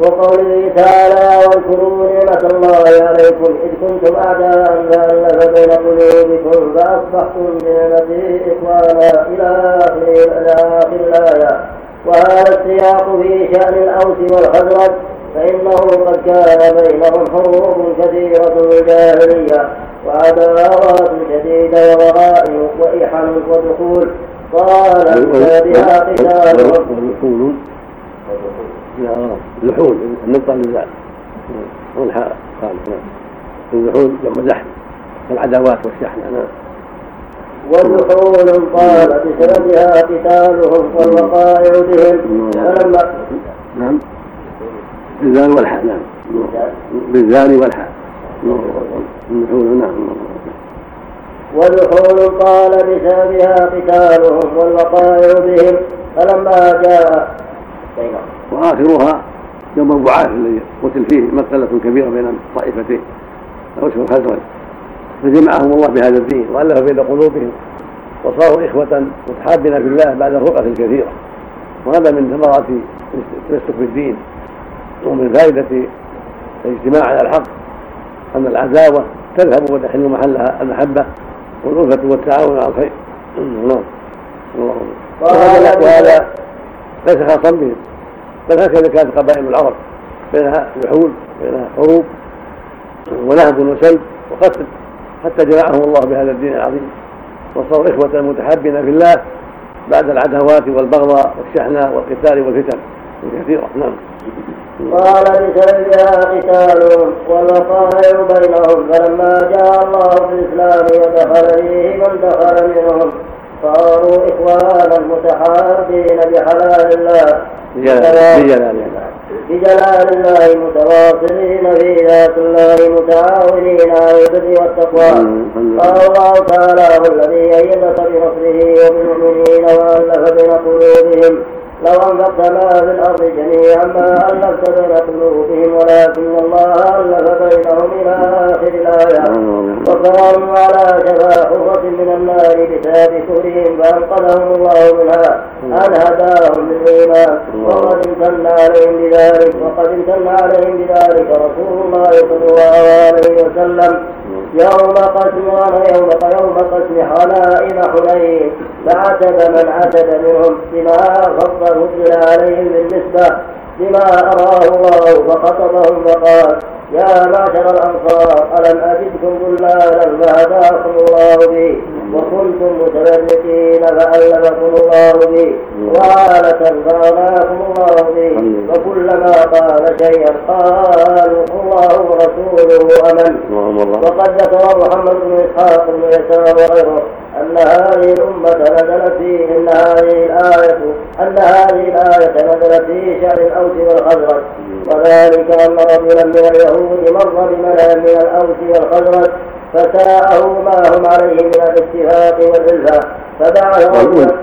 وقوله تعالى واذكروا نعمة الله عليكم إذ كنتم أعداء فألف بين قلوبكم فأصبحتم بنعمته إخوانا إلى آخر الآية. وهذا السياق في شأن الأوس والخزرج فإنه قد كان بينهم حروب كثيرة في الجاهلية وعداوات شديدة وغرائب وإحن ودخول. قال بها قتال لحول النقطة للزال والحاء قال اللحول جمع زحم العداوات والشحن نعم ولحول قال بسببها قتالهم والوقائع بهم. فلما نعم. بالزال والحاء نعم. بالزال والحاء. اللحول نعم. ولحول قال بسببها قتالهم والوقائع بهم. فلما جاء وآخرها يوم البعاث الذي قتل فيه مسألة كبيرة بين الطائفتين. أوس والخزرج فجمعهم الله بهذا الدين وألف بين قلوبهم وصاروا إخوة متحابين في الله بعد الفرقة الكثيرة. وهذا من ثمرات التمسك بالدين ومن فائدة الاجتماع على الحق. أن العداوة تذهب وتحل محلها المحبة والألفة والتعاون على الخير. نعم. وهذا ليس خاصا بهم بل هكذا كانت قبائل العرب بينها لحول بينها حروب ونهب وسلب وقتل حتى جمعهم الله بهذا الدين العظيم. وصاروا إخوة متحابين في الله بعد العداوات والبغضاء والشحناء والقتال والفتن. الكثيرة نعم قال بسببها قتال والوقائع بينهم فلما جاء الله في الإسلام ودخل فيه من دخل منهم. صاروا إخوانا متحابين بحلال الله. بجلال الله. بجلال الله متواصلين في ذات الله متعاونين على البر والتقوى. قال الله تعالى هو الذي أيدك بنصره وبالمؤمنين وألف بين قلوبهم لو أنفقت ما في الأرض جميعا ما ألفت بين قلوبهم ولكن الله ألف بينهم إلى آخر الآية. وكانوا على شفا حفرة من النار بسبب كفرهم فأنقذهم الله منها. أن هداهم للإيمان؟ وقد امتن عليهم بذلك وقد امتن عليهم بذلك رسول الله صلى الله عليه وسلم. يوم قسم يوم يوم قسم حلائم حنين فعتب من عتب منهم بما فضل نزل عليهم بالنسبة بما أراه الله فخطبهم فقال يا معشر الأنصار ألم أجدكم ضلالا فهداكم الله بي؟ وكنتم متفرقين فألفكم الله بي. وعالة فأغناكم الله بي. وكلما قال شيئا قالوا الله ورسوله أمن وقد ذكر محمد بن إسحاق بن يسار وغيره أن هذه الأمة نزلت في أن هذه الآية أن هذه الآية نزلت في شأن الأوس والخزرج. وذلك أن رجلا من اليهود مر بملأ من الأوس والخزرج فساءه ما هم عليه من الاتفاق والألفة فبعث والألفة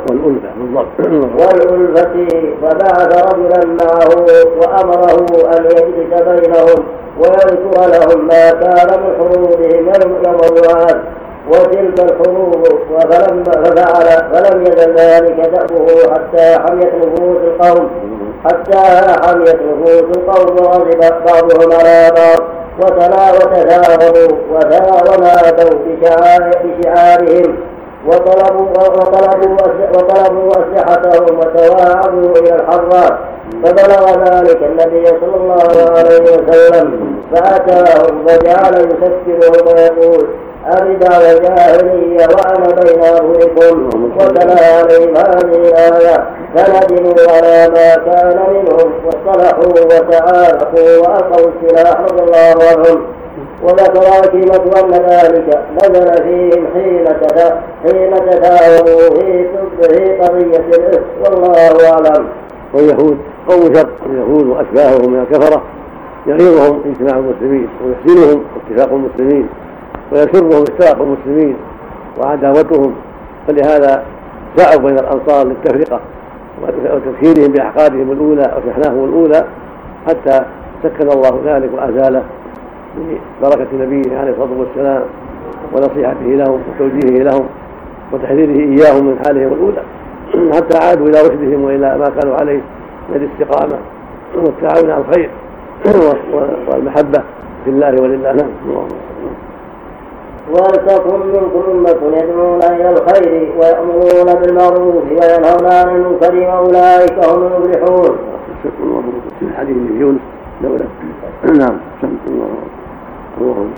والألفة فبعث رجلا معه وأمره أن يجلس بينهم ويذكر لهم ما كان من حروبهم يوم الوعاد وتلك الحروب فلم ففعل فلم يزل ذلك دأبه حتى حميت نفوس القوم. حتى حميت نفوس القوم وغضب بعضهم على بعض. وتلا وتثاغروا ونادوا بشعارهم. وطلبوا وطلبوا وطلبوا أسلحتهم وتواعدوا إلى الحرات فبلغ ذلك النبي صلى الله عليه وسلم. فأتاهم وجعل يسكرهم ويقول أردى الجاهلية وأنا بين أظهركم وتلا عليهم هذه الآية. فندموا على ما كان منهم واصطلحوا وتعارفوا وألقوا السلاح رضي الله عنهم. وذكر كلمة أن ذلك نزل فيهم حين حين تداولوا في في قضية الإفك. والله أعلم. واليهود قوم شر. اليهود وأشباههم من الكفرة. يغيظهم اجتماع المسلمين ويحزنهم اتفاق المسلمين. ويسرهم افتراق المسلمين وعداوتهم فلهذا سعوا بين الأنصار للتفرقة وتذكيرهم باحقادهم الأولى وشحناهم الأولى حتى سكن الله ذلك وأزاله ببركة نبيه عليه الصلاة والسلام ونصيحته لهم وتوجيهه لهم وتحذيره إياهم من حالهم الأولى. حتى عادوا إلى رشدهم وإلى ما كانوا عليه من الاستقامة. والتعاون على الخير والمحبة في الله ولله نعم ولتكن منكم أمة يدعون إلى الخير ويأمرون بالمعروف وينهون عن المنكر وأولئك هم المفلحون. حديث يونس دولة نعم اللهم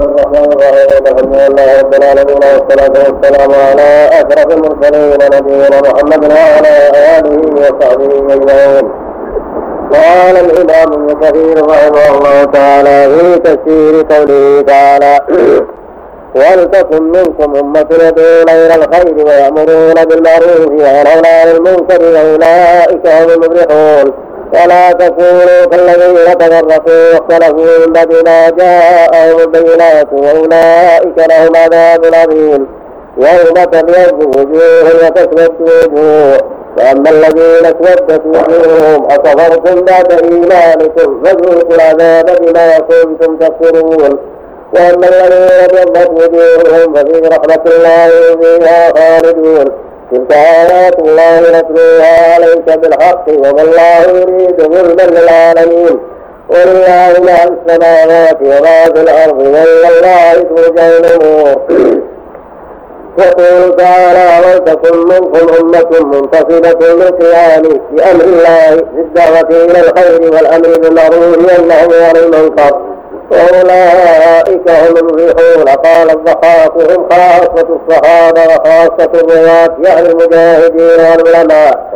الرحمن الرحيم الحمد لله رب العالمين والصلاة والسلام على أشرف المرسلين نبينا محمد وعلى آله وصحبه أجمعين. قال الإمام ابن كثير رحمه الله تعالى في تفسير قوله تعالى ولتكن منكم أمة يدعون إلى الخير ويأمرون بالمعروف وينهون عن المنكر وأولئك هم المفلحون. ولا تكونوا كالذين تفرقوا واختلفوا من بعد ما جاءهم البينات وأولئك لهم عذاب عظيم يوم تبيض وجوه وتسود وجوه وأما الذين اسودت وجوههم أكفرتم بعد إيمانكم؟ فذوقوا العذاب بما كنتم تكفرون. وأما الذين ابيضت وجوههم ففي رحمة الله فيها خالدون. تلك آيات الله نتلوها عليك بالحق وما يريد ظلما للعالمين. ولله ما في السماوات وما في الأرض وإلى الله ترجع الأمور يقول تعالى ولتكن منكم أمة منتصبة للقيام بأمر الله بالدعوة إلى الخير والأمر بالمعروف والنهي عن المنكر. وأولئك هم المفلحون. قال الضحاك هم خاصة الصحابة وخاصة الرواة يعني المجاهدين والعلماء.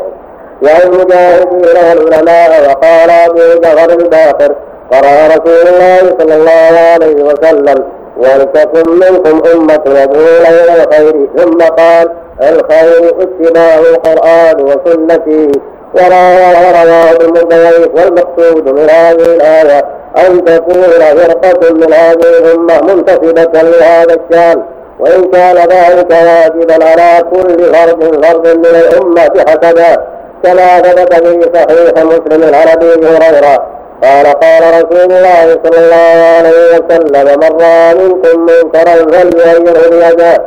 يعني المجاهدين والعلماء. وقال أبو جعفر الباقر قرأ رسول الله صلى الله عليه وسلم ولتكن منكم أمة يدعون إلى الخير ثم قال الخير اتباع القرآن وسنتي ورواه ابن ضيف والمقصود من هذه الآية أن تكون فرقة من هذه الأمة منتسبة لهذا الشأن. وإن كان ذلك واجبا على كل فرد فرد من الأمة حسبا كما ثبت في صحيح مسلم أبي هريرة قال قال رسول الله صلى الله عليه وسلم من رأى منكم منكرا فليغيره بيده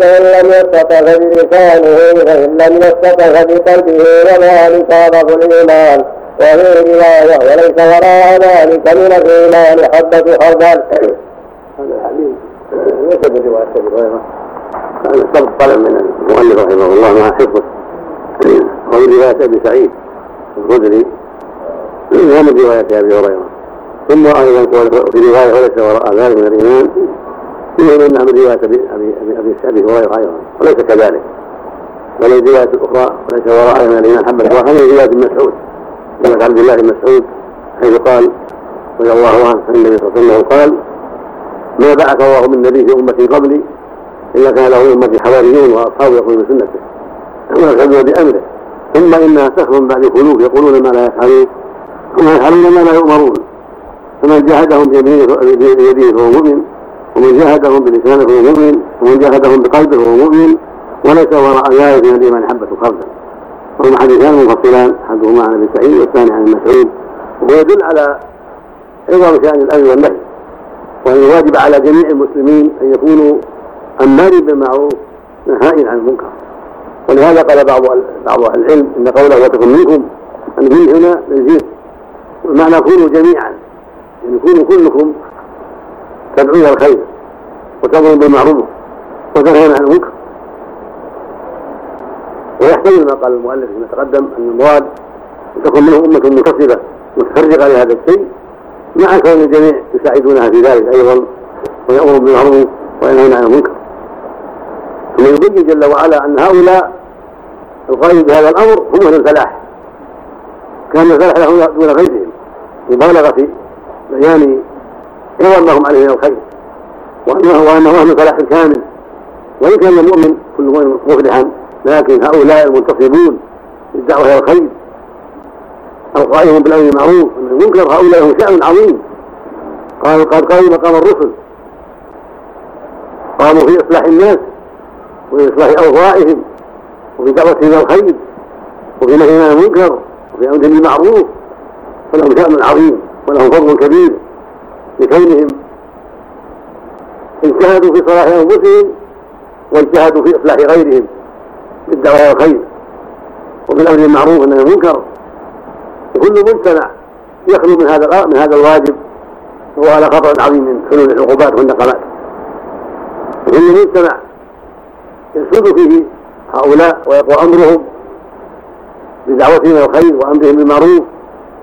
فإن لم يستطع فبلسانه فإن لم يستطع فبقلبه وذلك أضعف الإيمان. وفي رواية وليس وراء ذلك من الإيمان حبة خردل هذا الحديث ليس برواية أبي هريرة هذا سبق طلب من المؤلف رحمه الله مع حفظه ومن رواية أبي سعيد الخدري ومن رواية أبي هريرة. ثم أيضا في رواية وليس وراء ذلك من الإيمان فيه أنها من رواية ابي ابي ابي ابي هريرة أيضا وليس كذلك. بل الروايه الاخرى وليس وراء من الإيمان. حبه واحدة من رواية ابن مسعود قالت عبد الله بن مسعود حيث قال رضي الله عنه عن النبي صلى الله عليه وسلم قال ما بعث الله من نبي في امتي قبلي إلا كان له أمتي حواريون واصحاب يقولون بسنته. ويفعلون بأمره. ثم إنها تخرج بعد خلوف يقولون ما لا يفعلون. ويفعلون ما لا يؤمرون. فمن جاهدهم بيده فهو مؤمن ومن جاهدهم بلسانه فهو مؤمن ومن جاهدهم بقلبه فهو مؤمن. وليس وراء ذلك من الايمان حبه خردل وهما حديثان منفصلان أحدهما عن أبي سعيد والثاني عن مسعود. ويدل على عظم شأن الامر والنهي. وان الواجب على جميع المسلمين أن يكونوا امارين بالمعروف نهائين عن المنكر. ولهذا قال بعض بعض أهل العلم إن قوله وتكن منكم ان هنا للجنس والمعنى كونوا جميعا يعني كونوا كلكم تدعو إلى الخير وتامر بالمعروف وتنهون عن المنكر. ويحتمل ما قال المؤلف فيما تقدم أن المراد أن تكون منهم أمة منتصبه متفرقة لهذا الشيء مع كون الجميع يساعدونها في ذلك أيضا ويأمرون بالمعروف وينهون عن المنكر. ثم يبين جل وعلا أن هؤلاء القائم بهذا الأمر هم أهل الفلاح كأن الفلاح له دون غيرهم مبالغة في بيان عوض ما هم عليه من الخير وانه وأنه أهل فلاح كامل وان كان المؤمن كل مؤمن مفلحا لكن هؤلاء المنتصبون للدعوة إلى الخير القائمون بالأمر بالمعروف المنكر هؤلاء لهم شأن عظيم. قال قد قاموا مقام الرسل. قاموا في إصلاح الناس وفي إصلاح اوضاعهم وفي دعوتهم إلى الخير وفي نهي عن المنكر وفي أمر بالمعروف. فلهم شأن عظيم ولهم فضل كبير لكونهم اجتهدوا في صلاح أنفسهم واجتهدوا في إصلاح غيرهم بالدعوة إلى الخير وبالأمر بالمعروف والنهي المنكر وكل مجتمع يخلو من هذا من هذا الواجب وهو على خطر عظيم من حلول العقوبات والنقمات وإن المجتمع يسود فيه هؤلاء ويقوى أمرهم بدعوتهم إلى الخير وأمرهم بالمعروف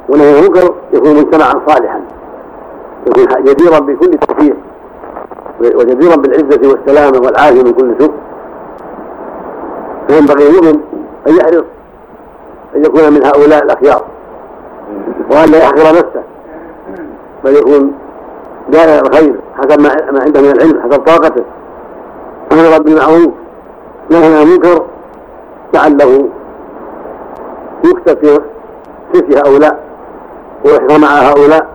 ونهي المنكر يكون مجتمعا صالحا. يكون جديرا بكل توفيق وجديرا بالعزة والسلامة والعافية من كل سوء. فينبغي المؤمن أن يحرص أن يكون من هؤلاء الأخيار. وأن لا يحقر نفسه بل يكون داعي الخير حسب ما عنده من العلم حسب طاقته. أمر بالمعروف نهى عن المنكر لعله يكتب في هؤلاء. ويحظى مع هؤلاء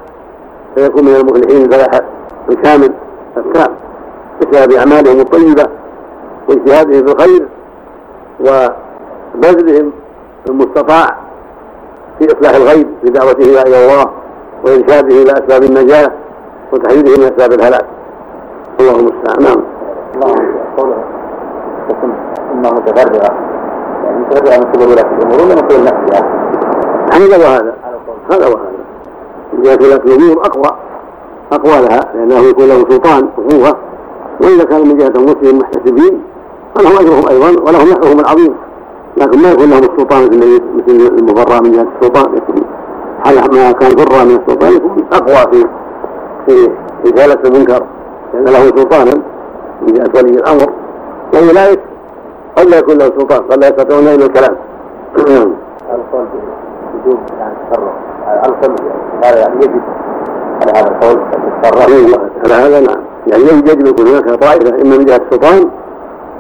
فيكون من المفلحين الفلاح الكامل التام بسبب اعمالهم الطيبة واجتهادهم في الخير وبذلهم المستطاع في إصلاح الغيب بدعوته إلى الله وإرشاده إلى أسباب النجاة وتحديده من أسباب الهلاك. اللهم المستعان نعم. الله قوله تكون امه متفرغه يعني متفرغه من قبل ولاة الأمور ولا من قبل نفسها هذا وهذا هذا وهذا جهة ولاة الأمور أقوى أقوى لها لأنه يكون له سلطان وقوه واذا كان من جهة المسلمين محتسبين فلهم أجرهم أيضا ولهم نحرهم العظيم. لكن ما يكون لهم السلطان مثل المبرى من جهة السلطان حال ما كان برا من السلطان يكون أقوى في في إزالة المنكر. لأن له سلطانا من جهة ولي الأمر. واولئك قد لا يكون له سلطان قد لا يستطيعون الا الكلام. يعني التصرف. هذا يعني يجب. على هذا القول. التصرف. على هذا نعم. يعني يجب يكون هناك طائفة إما من جهة السلطان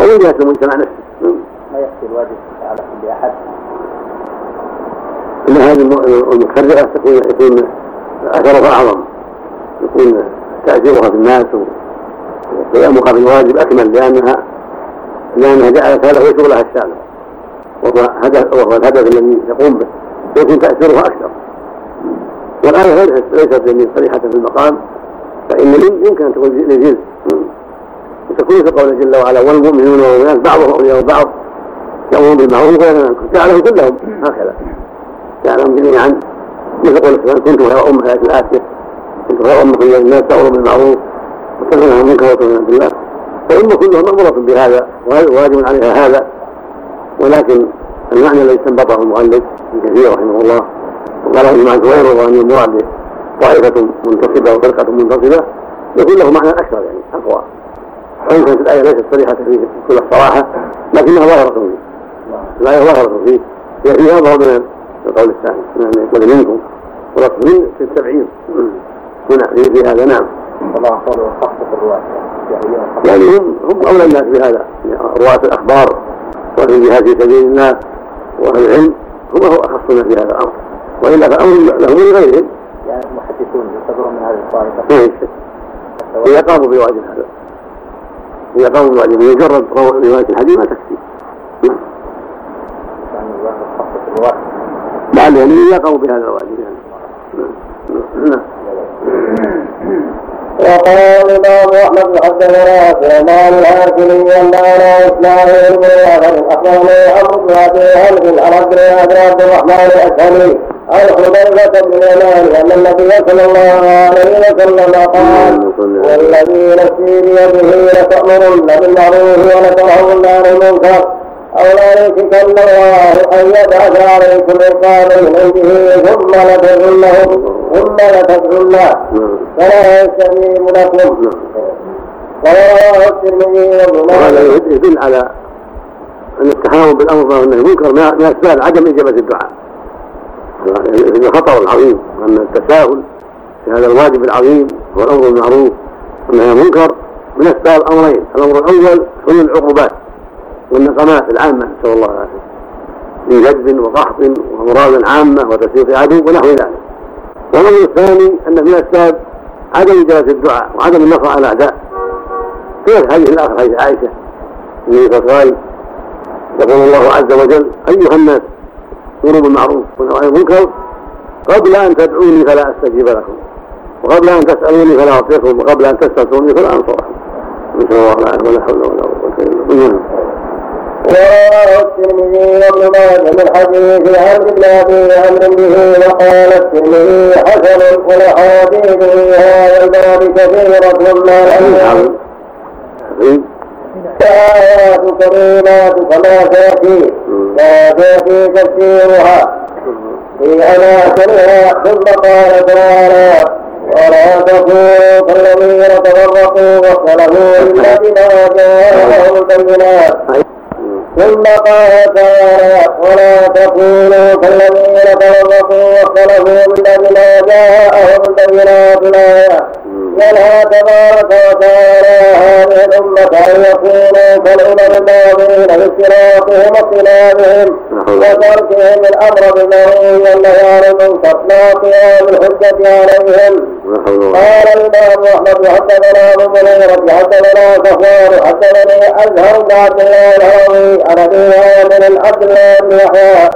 أو من جهة المجتمع نفسه. ما يكفي الواجب على كل أحد. إن هذه المتفرقه تكون يكون أثرها أعظم. يكون تأثيرها في الناس وقيامها بالواجب أكمل لأنها لأنها جعلت هذا هو شغلها الشامل. وهو هدف وهو الهدف الذي يقوم به. يكون تأثيرها أكثر. والايه ليست صريحة في المقام؟ فإن يمكن أن تكون لجنس وتكون في قوله جل وعلا والمؤمنون والمؤمنات بعضهم أولياء بعض يامرون بالمعروف وينهون عن جعلهم كلهم. هكذا. جعلهم جميعا. مثل قول كنت خير أمة في الايه كنت خير أمة الناس تامر بالمعروف وتنهى عن المنكر وتؤمن بالله فالأمة كلها مأمورة بهذا وواجب عليها هذا. ولكن المعنى الذي استنبطه المؤلف ابن كثير رحمه الله وقال ابن زهير وهو ان المراد طائفة منتصبة وفرقة منتصبة يكون له معنى أكثر يعني أقوى. وإن كانت الآية ليست صريحة في كل الصراحة لكنها ظاهرة فيه. الآية ظاهرة فيه. هي فيها ظهر من القول الثاني من يقول منكم ولفظ من في التبعير هنا في هذا نعم. الله يعني هم هم أولى الناس بهذا رواة الأخبار والجهاد في سبيل الله. وأهل العلم هم هو اخصنا في هذا الأمر والا فامر لهم من غيرهم. يعني المحدثون يعتبرون من هذه الطائفة. يشك اذا قاموا بواجب هذا. اذا قاموا بواجب مجرد رواية الحديث ما تكفي. خاصة الرواة لعل يعني اذا قاموا بهذا الواجب. يعني نعم. وقال الإمام أحمد حدثنا سليمان الهاشمي أن على إسماعيل بن جعفر أخبرني عمرو بن أبي هلب عن عبد الرحمن الأشهري عن حذيفة بن اليمان أن النبي صلى الله عليه وسلم قال والذي نفسي بيده لتأمرن بالمعروف ولتنهون عن المنكر أو لا يمسكن الله أن يبعث عليكم من عنده ثم لتذلهم ثم لتذلن فلا يستجيب لكم ورواه الترمذي وابن يدل على أن التهاون بالامر والنهي المنكر من اسباب عدم إجابة الدعاء. هذا خطر عظيم. وان التساهل في هذا الواجب العظيم هو الأمر بالمعروف والنهي عن المنكر من أسباب أمرين. الأمر الأول حلول العقوبات والنقمات العامة نسأل الله العافية. من جذب وقحط وأمراض عامة وتسويق عدو ونحو ذلك. والامر الثاني أن من أسباب عدم اجابه الدعاء وعدم النصر على الأعداء. في الحديث الآخر حديث عائشة النبي صلى الله عليه يقول الله عز وجل أيها الناس كونوا بالمعروف ونهوا عن المنكر. قبل أن تدعوني فلا أستجيب لكم. وقبل أن تسألوني فلا اعطيكم وقبل أن تستنصروني فلا أنصركم. نسأل الله العافية ولا حول ولا قوه الا بالله الترمذي وابن ماجه من حديث عمرو بن ابي عمرو به وقال الترمذي حسن والاحاديث في هذا الباب كثيره ما لم آيات كريمات كما تأتي لا تأتي تفسيرها في أماكنها ثم قال تعالى ولا تكونوا كالذين تفرقوا واختلفوا إلا بما جاءهم البينات ثم قال تعالى ولا تكونوا كالذين تفرقوا واختلفوا إلا بما جاءهم البينات الآية ينهى تبارك وتعالى هذه الأمة أن يكونوا كالأمم الماضين باختلافهم واختلافهم وتركهم الأمر بالمعروف والنهي عن المنكر لا قيام الحجة عليهم. قال الإمام أحمد حدثنا أبو منيرة حدثنا صفوان حدثني أزهر بن عبد الله الهروي هاشم عبد الله بن يحيى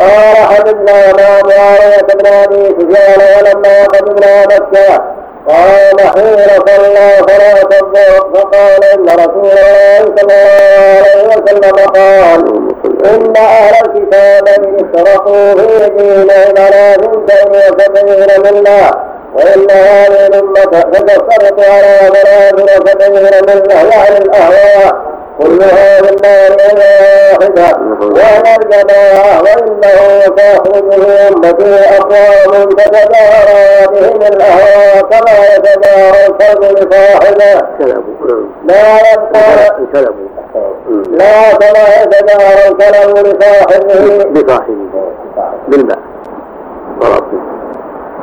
قال حدثنا مع معاوية بن أبي سفيان ولما قدمنا مكة قال حين صلى صلاة الظهر فقال إن رسول الله صلى الله عليه وسلم قال إن أهل الكتابين افترقوا في دينهم على ثنتين وسبعين ملة وإن هذه الأمة ستفترق على ثلاث وسبعين ملة يعني الأهواء كلها من نار واحدة وأنا الجماعة وإنه تخرجه أمتي أقوام تتدارى بهم الأهواء كما يتدارى الكلب لصاحبه. لا يبقى لا كما يتدارى الكلب لصاحبه. بصاحبه بالباء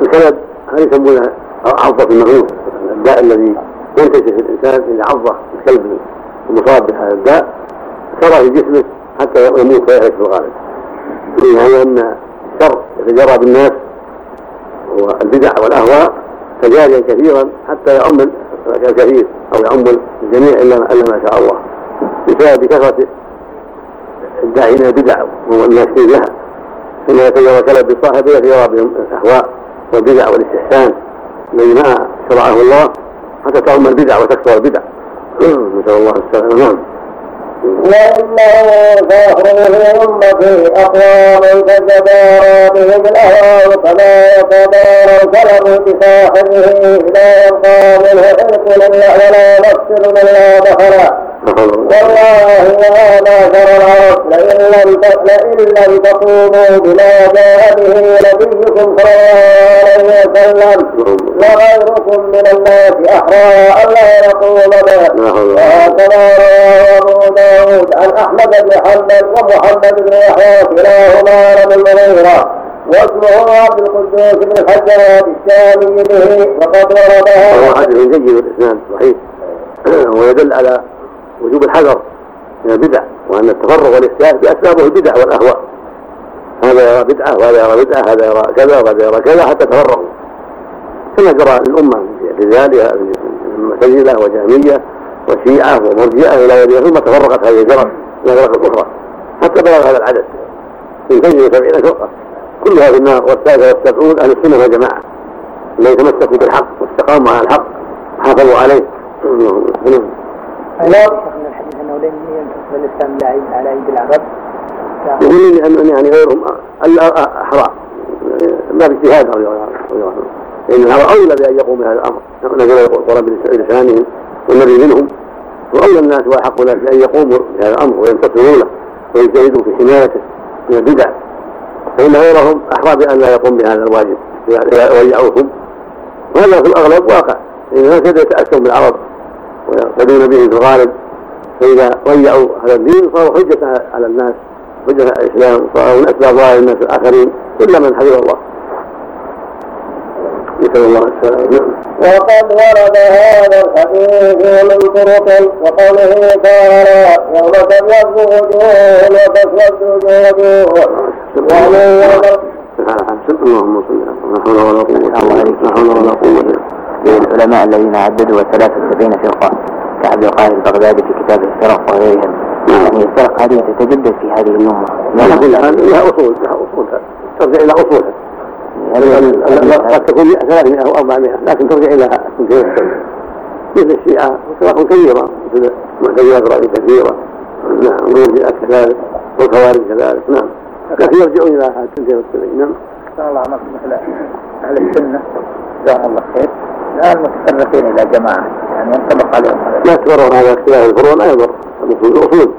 الكلب هذه يسمونها عضة المغلوب الداء الذي ينتشر في الإنسان إذا عضه الكلب المصاب بهذا الداء سرى في جسمه حتى يموت ويهلك في الغالب يعني أن الشر يتجرى بالناس والبدع والأهواء تجاريا كثيرا حتى يعم الكثير أو يعم الجميع إلا ما شاء الله. بسبب كثرة الداعين إلى البدع والناشئين لها ثم يتجرى كلب بصاحبه يتجرى بهم الأهواء والبدع والاستحسان الذي ما شرعه الله حتى تعم البدع وتكثر البدع. نسأل الله السلامة نعم وإنه فيخرج أمتي أقوام تتدارى بهم الأهواء كما يتدارى الكلب بصاحبه لا يبقى منه حلق ولا نفس لا دخل والله يا معشر العرب لئن لم لئن لم تقوموا بما جاء به نبيكم صلى الله عليه وسلم لغيركم من الناس احرى الا يقوم به وهكذا رواه ابو داود عن احمد بن حنبل ومحمد بن يحيى كلاهما عن المغيره واسمه عبد القدوس بن الحجاج الشامي به وقد ورد هذا حديث جيد الإسناد صحيح. ويدل على وجوب الحذر من البدع وأن التفرغ والاحتياج باسبابه البدع والأهواء. هذا يرى بدعة وهذا يرى بدعة هذا يرى كذا وهذا يرى كذا حتى تفرغوا كما جرى في اعتزالها المعتزله وجهميه وشيعة ومرجئة إلى غيرها ثم تفرقت هذه الفرق إلى فرق أخرى حتى بلغ هذا العدد. اثنتين وسبعين فرقة. كلها في النار والثالثة والسبعون أهل السنة والجماعة. الذين تمسكوا بالحق واستقاموا على الحق وحافظوا عليه لا من الحديث انه لن الاسلام لا على ايدي العرب. يقول لي أن يعني غيرهم احرى ما في اجتهاد لأن الهوى أولى بأن يقوم بهذا الأمر. نزل القران بلسانهم والنبي منهم. وأولى الناس وأحق الناس بأن يقوموا بهذا الأمر وينتصروا له ويجتهدوا في حمايته من البدع. فإن غيرهم احرى بأن لا يقوم بهذا الواجب. ويضيعوهم وهذا في الأغلب واقع. لأن الناس يتأسون بالعرب ويقتدون به في الغالب. فإذا ضيعوا هذا الدين صاروا حجة على الناس حجة على الإسلام وصاروا من أسباب ضلال الناس الآخرين إلا من حفظ الله. نسأل الله السلامة. وقد ورد هذا الحديث من طرق وقوله تعالى يوم تبيض وجوه وتسود وجوه يعني اللهم صل على حول ولا قوة لا حول ولا قوة العلماء الذين عددوا 73 فرقة. كعبد القاهر البغدادي في كتاب الفرق وغيرهم يعني الفرق هذه تتجدد في هذه الأمة. لها أصول لها أصول. ترجع إلى أصولها قد تكون 300 أو 400 لكن ترجع إلى مثل الشيعة فرق كبيرة مثل معتزلة إبراهيم كثيرة نعم المرجئة كذلك والخوارج كذلك. نعم. لكن يرجعون إلى الثنتين والسبعين نعم. شاء الله عملت مثل أهل السنة جزاهم الله خير. الآن متفرقين إلى جماعة يعني ينطبق عليهم. هذا لا تبرر هذا اختلاف الفروع ما يضر. الاصول الاصول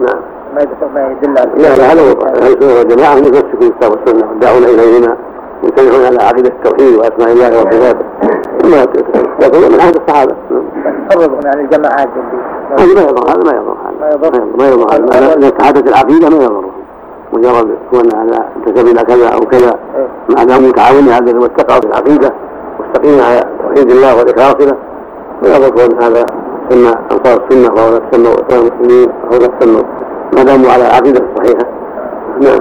نعم. ما يدل ما يدل على لا لا هذا أهل السنة والجماعه هم يمسكوا بالكتاب والسنة. ودعون إليهما ينتبهون على عقيدة التوحيد وأسماء الله وصفاته ثم يقولون من عهد الصحابة. تفرقوا عن الجماعات اللي هذا ما يضر هذا ما يضر ما يضر. ما يضر. هذا إذا اتحدت العقيدة ما يضر. مجرد كون هذا انتسب إلى كذا أو كذا. ما داموا متعاونين على واتقوا في العقيدة. واستقيموا على توحيد الله والاخلاص له يضر كون هذا سنه أنصار السنة وهو نفس السنة واخوان المسلمين وهو نفس السنة ما داموا على العقيده الصحيحه نعم.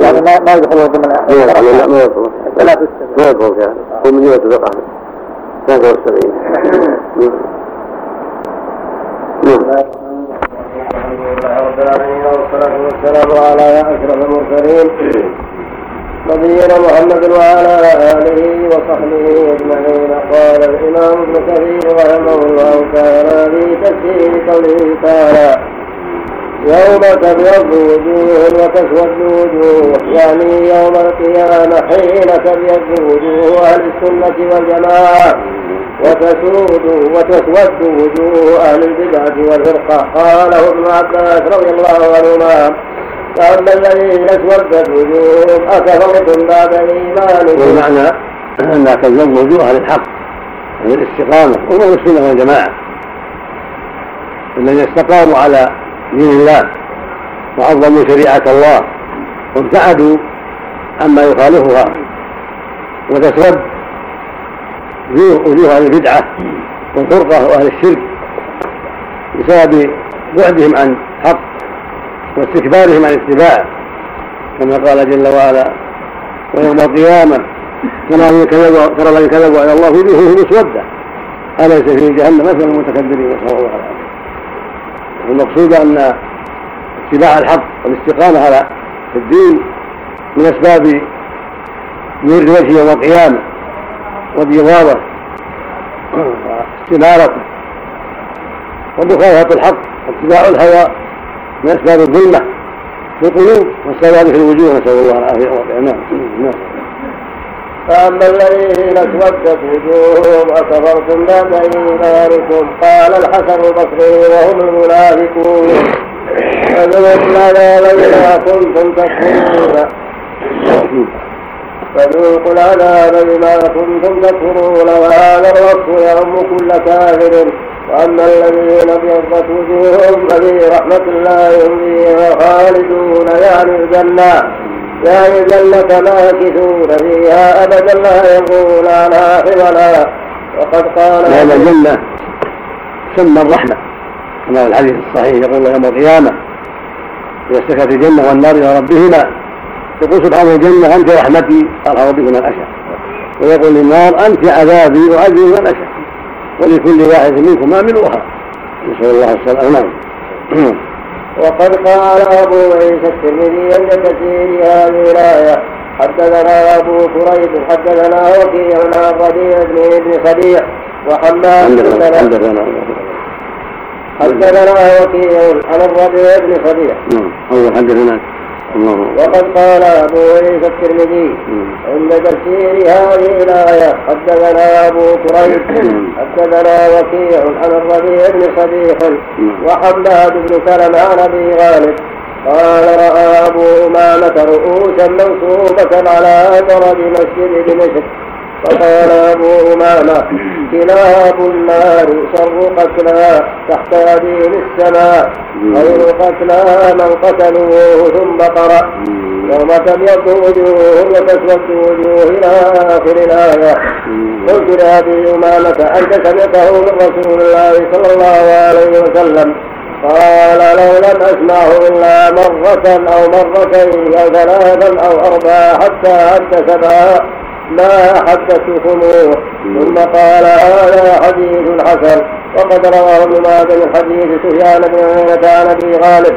يعني ما ما يدخلوا ضمن ما يدخل لا ما يدخل ثلاث السنة ما يدخل فيها. هو من جهه الفقه 73 نعم. الحمد لله رب العالمين والصلاة والسلام على أشرف المرسلين. نبينا محمد وعلى آله وصحبه أجمعين. قال الإمام ابن كثير رحمه الله تعالى في تفسير قوله تعالى يوم تبيض وجوه وتسود وجوه يعني يوم القيامة حين تبيض وجوه أهل السنة والجماعة وتسود وتسود وجوه أهل البدعة والفرقة. قاله ابن عباس رضي الله عنهما فأما الذين اسودت وجوههم أكفرتم بعد إيمانكم؟ والمعنى انها تبلغ وجوه أهل الحق أهل الاستقامة وهم السنة والجماعه الذين استقاموا على دين الله وعظموا شريعة الله وابتعدوا عما يخالفها وتسود وجوه أهل البدعة والفرقة وأهل الشرك بسبب بعدهم عن الحق واستكبارهم عن اتباعه كما قال جل وعلا ويوم القيامة ترى ترى الذين كذبوا على الله وجوههم مسودة. أليس في جهنم مثل المتكبرين؟ نسأل الله العافية المقصود أن اتباع الحق والاستقامة على الدين من أسباب نور الوجه يوم القيامة والإضافة واستنارته ومخالفة الحق واتباع الهوى من أسباب الظلمة في القلوب والسواد في الوجوه نسأل الله العافية والعافية نعم. نعم. فأما الذين اسودت وجوههم أكفرتم بعد إيمانكم قال الحسن البصري وهم المنافقون. فذوقوا العذاب بما كنتم تكفرون. فذوقوا العذاب بما كنتم تكفرون وهذا الوصف يعم كل كافر. وأما الذين ابيضت وجوههم ففي رحمة الله هم فيها خالدون. يعني الجنه يعني الجنة ماكثون فيها أبدا لا يقول عنها حولا وقد قال لأن الجنة سمى الرحمة. كما في الحديث الصحيح يقول يوم القيامة إذا اشتكت الجنة والنار إلى ربهما يقول سبحانه الجنة أنت رحمتي أرحم بك من أشاء ويقول للنار أنت عذابي وأجري من أشاء ولكل واحد منكم عاملوها نسأل الله السلامة. نعم. وقد قال أبو عيسى الترمذي عند تفسير هذه الآية. حدثنا أبو كريب حدثنا وكيع عن ربيع بن ابن خديع وحماد بن حدثنا وكيع عن الربيع بن خديع نعم. أول حدثنا وقد قال أبو عيسى الترمذي عند تفسير هذه الآية حدثنا أبو كريب حدثنا وكيع عن الربيع بن صديق وحماد بن سلمة عن أبي غالب. قال رأى أبو أمامة رؤوسا منصوبة على درج مسجد دمشق. فقال أبو أمامة كلاب النار شر قتلى تحت يدين السماء خير قتلى من قتلوه ثم قرأ. يوم تبيض وجوه وتسود وجوه إلى آخر الآية. قلت لأبي أمامة أنت سمعته من رسول الله صلى الله عليه وسلم. قال لو لم أسمعه إلا مرة أو مرتين أو ثلاثا أو أربعة حتى عد سبعا ما حدثتكموه ثم قال هذا حديث حسن. وقد رواه ابن ماجه من حديث سفيان بن عيينة عن أبي غالب.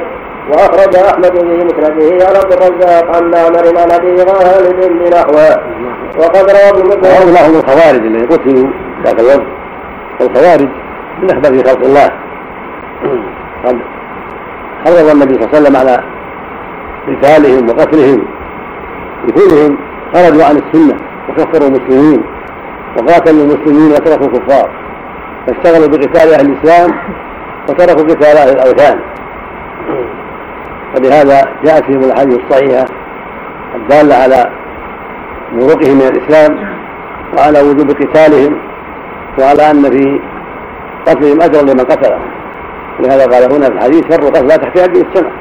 وأخرج أحمد في مسنده عن عبد الرزاق عن معمر عن أبي غالب بنحوه. وقد روى ابن مسعود هم الخوارج الذين قتلوا ذاك الوقت الخوارج من أحباب خلق الله. قد حرض النبي صلى الله عليه وسلم على قتالهم وقتلهم. لكونهم خرجوا عن السنة. وكفروا المسلمين وقاتلوا المسلمين وتركوا الكفار. فاشتغلوا بقتال أهل الإسلام وتركوا قتال أهل الأوثان. فلهذا جاءت فيهم الأحاديث الصحيحة الدالة على مرقهم من الإسلام وعلى وجوب قتالهم وعلى أن في قتلهم اجرا لمن قتلهم ولهذا قال هنا في الحديث شر قتل لا تحكي هذه السنة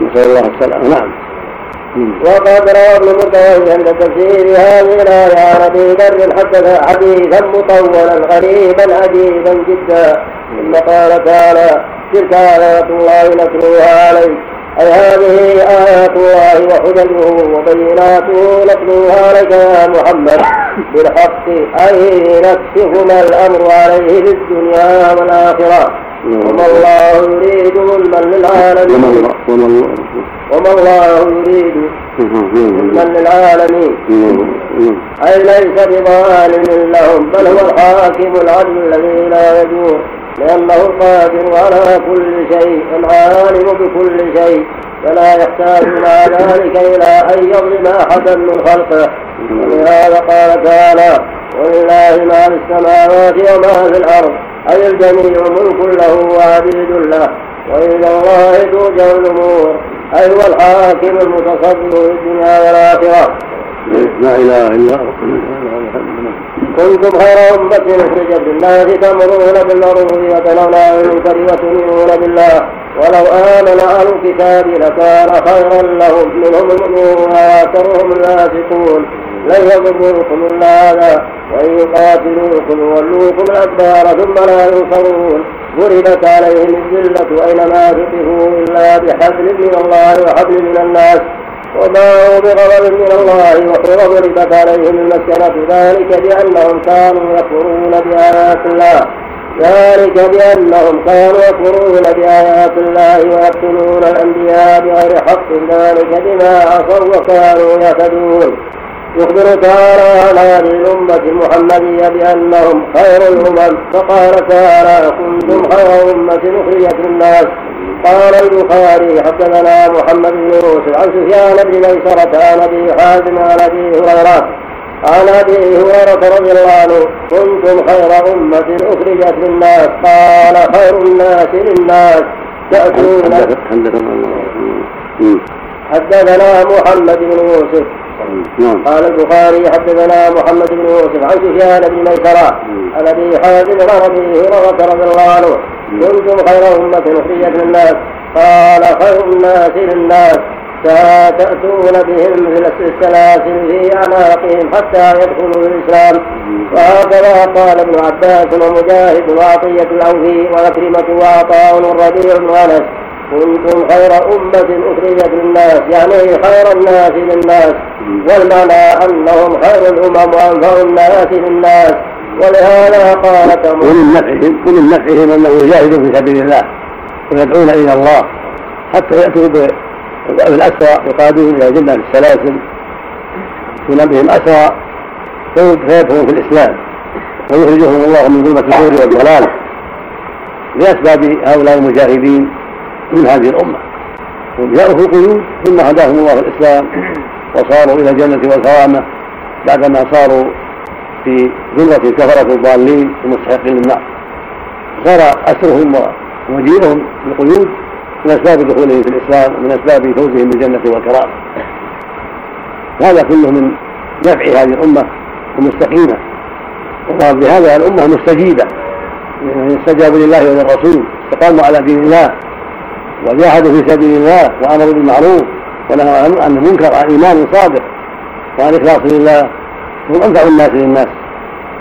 نسأل الله السلامة. نعم. وقد روى ابن مردوي عند تفسير هذه الآية عن أبي ذر حدث حديثا مطولا غريبا عجيبا جدا. ثم قال تعالى تلك آيات الله نتلوها عليك. أي هذه آيات الله وحججه وبيناته نتلوها عليك يا محمد. بالحق أي نكشف ما الأمر عليه في الدنيا والآخرة. وما الله يريد ظلما للعالمين. وما الله يريد ظلما للعالمين. أي ليس بظالم لهم بل هو الحاكم العدل الذي لا يجور لأنه القادر على كل شيء العالم بكل شيء فلا يحتاج مع ذلك إلى أن يظلم أحدا من خلقه. ولهذا قال تعالى ولله ما في السماوات وما في الأرض. أي الجميع ملك له وعبيد له. وإلى الله ترجع الأمور. أي هو الحاكم المتصدر في الدنيا والآخرة. لا إله إلا الله. كنتم خير أمة أخرجت للناس تأمرون بالمعروف وتنهون عن المنكر وتؤمنون بالله. ولو آمن أهل الكتاب لكان خيرا لهم. منهم المؤمنون وأكثرهم الفاسقون. لن يضروكم إلا هذا. وإن يقاتلوكم يولوكم الأدبار ثم لا ينصرون. ضربت عليهم الذلة أينما ثقفوا إلا بحبل من الله وحبل من الناس. وباءوا بغضب من الله وضربت عليهم المسكنة ذلك بأنهم كانوا يكفرون بآيات الله. ذلك بأنهم كانوا يكفرون بآيات الله ويقتلون الأنبياء بغير حق. ذلك بما عصوا وكانوا يهتدون. يخبر تعالى عن هذه الأمة المحمدية بأنهم خير الأمم. فقال تعالى كنتم خير أمة أخرجت للناس. قال البخاري حدثنا محمد بن يوسف عن سفيان بن ميسرة عن أبي حازم عن أبي هريرة عن أبي هريرة رضي الله عنه كنتم خير أمة أخرجت للناس. قال خير الناس للناس. تأتون. حدثنا محمد بن يوسف. قال البخاري حدثنا محمد بن يوسف عن سفيان بن ميسرة عن أبي حازم عن أبي هريرة رضي الله عنه. كنتم خير أمة أخرجت للناس. قال خير الناس للناس. تأتون بهم في السلاسل في أعناقهم حتى يدخلوا في الإسلام. وهكذا قال ابن عباس ومجاهد وعطية الأوفي وأكرمة وعطاء والربيع بن أنس كنتم خير أمة أخرجت للناس يعني خير الناس للناس. والمعنى أنهم خير الأمم وأنفع الناس للناس. ولهذا قال ومن نفعهم ومن نفعهم أنه يجاهدون في سبيل الله ويدعون إلى الله حتى يأتوا بالأسرى يقادون إلى جنة السلاسل يكون بهم أسرى فيدخلون في الإسلام. ويخرجهم الله من ظلمة الكفر والضلال. لأسباب هؤلاء المجاهدين من هذه الأمة. جاءوا في القيود ثم هداهم الله الإسلام وصاروا إلى الجنة والكرامة بعدما صاروا في ذمة الكفرة الضالين المستحقين للنار. صار أسرهم ومجيئهم بالقيود من أسباب دخولهم في الإسلام ومن أسباب فوزهم بالجنة والكرامة. هذا كله من نفع هذه الأمة المستقيمة. وقال بهذا الأمة مستجيبة. يعني استجابوا لله وللرسول استقاموا على دين الله. وجاهدوا في سبيل الله وأمروا بالمعروف ونهوا عن المنكر عن إيمان صادق وعن إخلاص لله. هم أنفع الناس للناس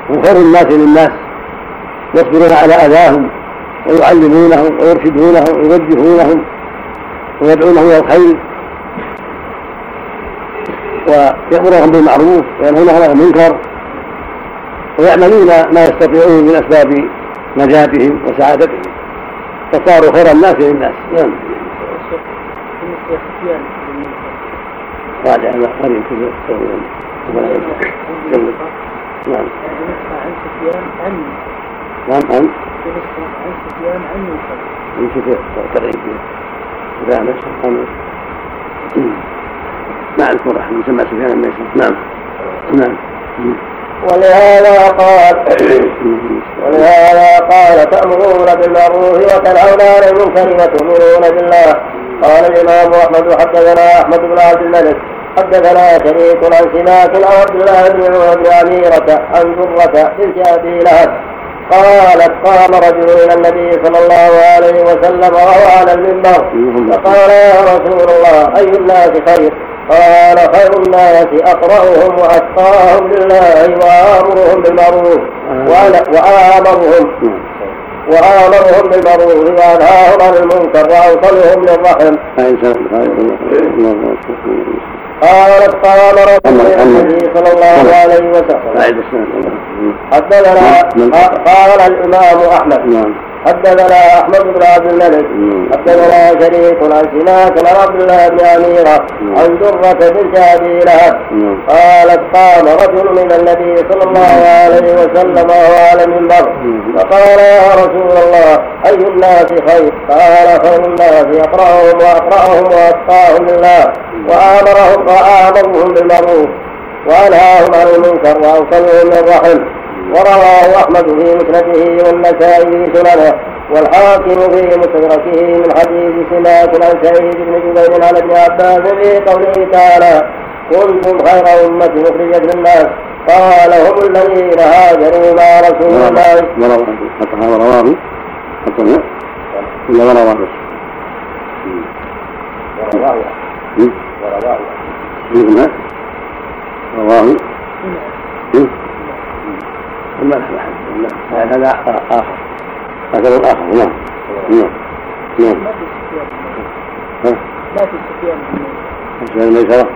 هم خير الناس للناس. يصبرون على أذاهم ويعلمونهم ويرشدونهم ويوجهونهم ويدعونهم إلى الخير. ويأمرهم بالمعروف وينهونهم عن المنكر ويعملون ما يستطيعون من أسباب نجاتهم وسعادتهم. فصاروا خير الناس للناس. نعم. كذا نعم عن سفيان عن نعم. عن سفيان عن عن سفيان قريب الخامس الخامس ما اذكر احد يسمى سفيان بن نعم. نعم. ولهذا قال ولهذا قال تأمرون بالمعروف وتنهون عن المنكر وتؤمنون بالله. قال الإمام أحمد حدثنا أحمد بن عبد الملك حدثنا شريك عن سماك عن عبد الله بن بن عميرة عن ذرة بنت أبي لهب. قالت قام رجل إلى النبي صلى الله عليه وسلم وهو على المنبر. فقال يا رسول الله أي الناس خير؟ قال خير الناس أقرأهم وأتقاهم لله وأمرهم بالمعروف وامرهم وآمرهم بالمعروف وأنهاهم عن المنكر وأوصلهم للرحم. قالت قال رسول الله صلى الله عليه وسلم. حدثنا قال الإمام أحمد. نعم. حدثنا أحمد بن عبد الملك حدثنا شريك عن سماك عن عبد الله بن اميره عن درة بنت ابي لهب قالت قام رجل من النبي صلى الله عليه وسلم وهو على المنبر فقال يا رسول الله أي الناس خير؟ قال خير الناس أقرأهم وأقرأهم وأتقاهم لله وآمرهم وآمرهم بالمعروف وأنهاهم عن المنكر واوصلهم للرحم ورواه أحمد في مسنده والنسائي سننه والحاكم في مستدركه من حديث سماك عن سعيد بن جبير عن ابن عباس في قوله تعالى كنتم خير أمة أخرجت للناس قال هم الذين هاجروا مع رسول الله حتى هذا رواه حتى رواه ورواه رواه احد هذا آخر. هذا اخر نعم. نعم. نعم. سفيان سفيان الميسرة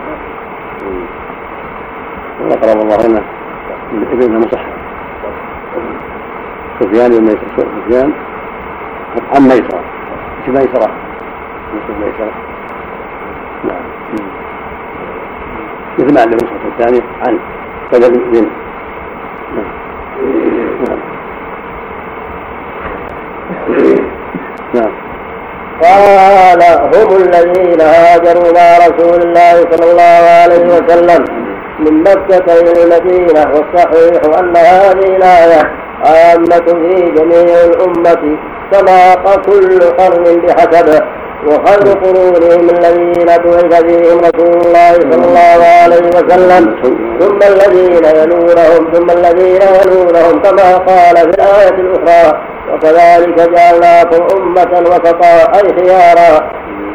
وقرب الله لنا ابن مصح سفيان بن سفيان. عن ميسرة. ميسرة؟ مش ميسرة. نعم. مثل ما عند الثانية عن بدل بن نعم. نعم. قال هم الذين هاجروا مع رسول الله صلى الله عليه وسلم من مكة إلى المدينة والصحيح أن هذه الآية عامة في جميع الأمة كما كل قرن بحسبه. وخير قرونهم الذين بعث فيهم رسول الله صلى الله عليه وسلم. ثم الذين يلونهم ثم الذين يلونهم كما قال في الآية الأخرى. وكذلك جعلناكم أمة وسطا أي خيارا.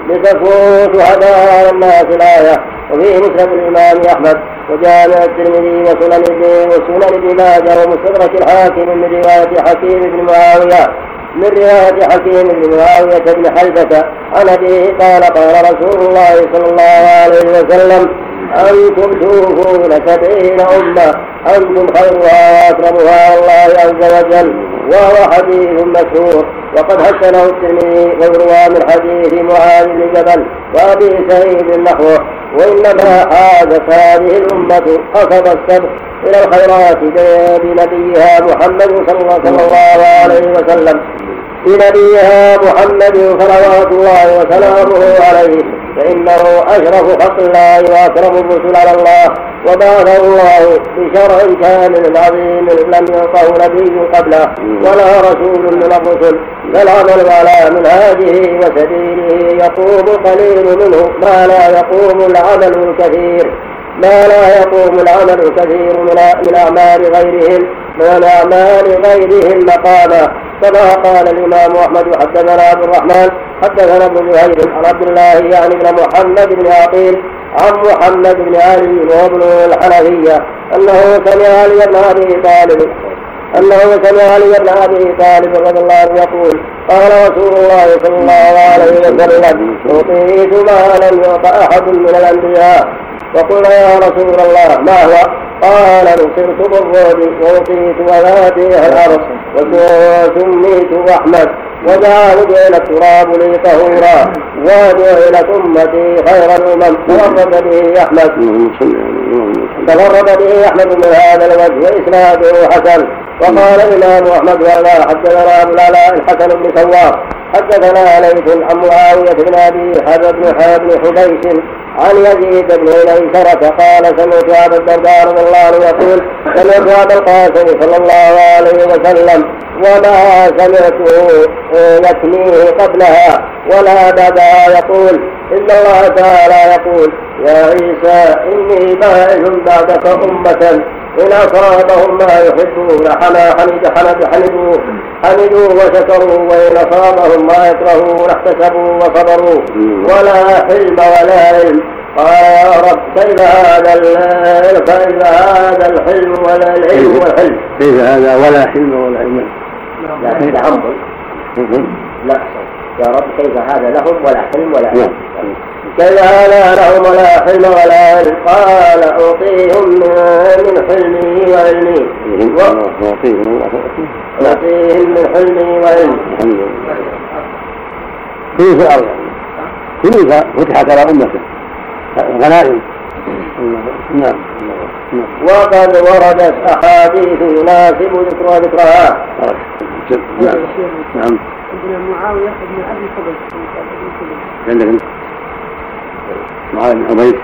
لتكونوا شهداء الناس الآية. وفيه مسند الإمام أحمد وجامع الترمذي وسنن ابن وسنن ابن ماجه ومستدرك الحاكم من رواية حكيم بن معاوية. من رواية حكيم بن معاوية بن حلبة عن أبيه قال قال رسول الله صلى الله عليه وسلم أنتم توفون سبعين أمة أنتم خيرها وأكرمها الله عز وجل وهو حديث مشهور وقد حسنه الترمذي ويروى من حديث معاذ بن جبل وأبي سعيد نحوه وإنما حازت هذه الأمة قصد السبق إلى الخيرات بنبيها محمد صلى الله عليه وسلم. بنبيها محمد صلوات الله وسلامه عليه فإنه أشرف خلق الله وأكرم الرسل على الله وبعثه الله بشرع كامل عظيم لم يعطه نبي قبله ولا رسول من الرسل. فالعمل على منهاجه وسبيله يقوم قليل منه ما لا يقوم العمل الكثير. ما لا يقوم العمل الكثير من أعمال غيرهم من أعمال غيرهم مقاما. كما قال الإمام أحمد حدثنا عبد الرحمن حدثنا ابن زهير عن عبد الله يعني بن محمد بن عقيل عن محمد بن علي وابن الحنفية أنه سمع علي بن أبي طالب أنه سمع علي بن أبي طالب رضي الله عنه يقول قال رسول الله صلى الله عليه وسلم أعطيت ما لم يعط أحد من الأنبياء. وقلنا يا رسول الله ما هو؟ قال نصرت بالرعب ووقيت وفاتيها الأرض وسميت أحمد وجعل جعل التراب لي طهورا وجعلت أمتي خير الأمم. تفرد به أحمد. تفرد به أحمد من هذا الوجه وإسناده حسن. وقال الإمام أحمد ولا حدثنا ابو العلاء الحسن بن سوار. حدثنا ليث عن معاوية بن أبي حرب بن بن حبيش عن يزيد بن ميسرة قال سمعت أبا الدرداء رضي الله عنه يقول سمعت أبا القاسم صلى الله عليه وسلم وما سمعته يكنيه قبلها ولا بعدها يقول إن الله تعالى يقول يا عيسى إني باعث بعدك أمة إن أصابهم ما يحبون حما حمد حمد حمدوا حمدوا وشكروا وإن أصابهم ما يكرهون احتسبوا وصبروا ولا حلم ولا علم قال رب كيف هذا كيف هذا الحلم ولا العلم والحلم كيف هذا ولا حلم ولا علم لا نعم لا يا رب كيف هذا لهم ولا حلم ولا علم. كيف هذا لهم ولا حلم ولا علم قال أعطيهم من حلمي وعلمي. أعطيهم من حلمي. وعلمي. كيف الأرض كيف فتحت على أمته؟ غنائم. نعم. وقد وردت أحاديث يناسب ذكر ذكرها نعم. نعم معاوية بن أبي. عندك معاذ بن عبيد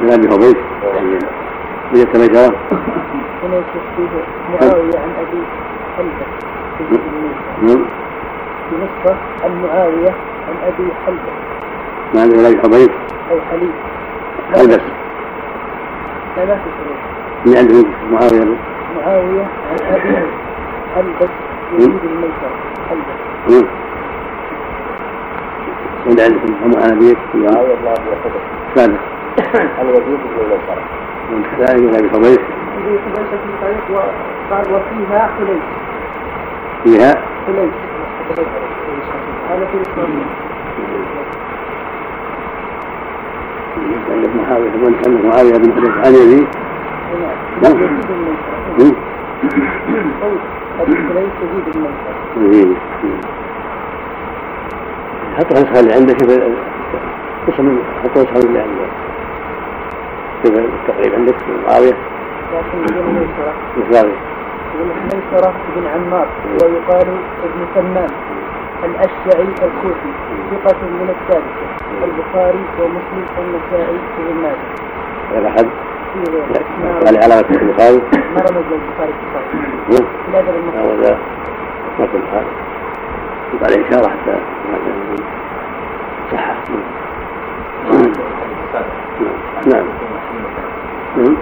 بن ابي عبيد من التميجرة معاوية عن أبي حلبة نعم. نسخة عن معاوية عن أبي حلبة نعم بن ابي عبيد أو حليب حلبس لا ما في من عند معاوية. معاوية عن ابي حلبس يزيد الميسر حلبس عند عندكم هم أنابيب معاوية بن أبي حبيب سابق يزيد بن الميسرة من كذلك بن في طريق وقال وفيها حليش فيها؟ حليش هذا في الإسلام عندك معاوية بن عندك معاوية بن حبيب عن يزيد بن بن حط نسخة اللي عندك شوف اسم حط نسخة اللي عندك شوف التقريب عندك معاوية لكن بدون ميسرة مثل ميسرة بن عمار ويقال ابن سمان الأشجعي الكوفي ثقة من السادسة البخاري ومسلم والنسائي وابن ماجه غير أحد؟ في غيره على علامة البخاري؟ ما رمز للبخاري في الصحيح في الأدب المفرد هذا ما كل حال عليه إشارة حتى صح نعم. نعم.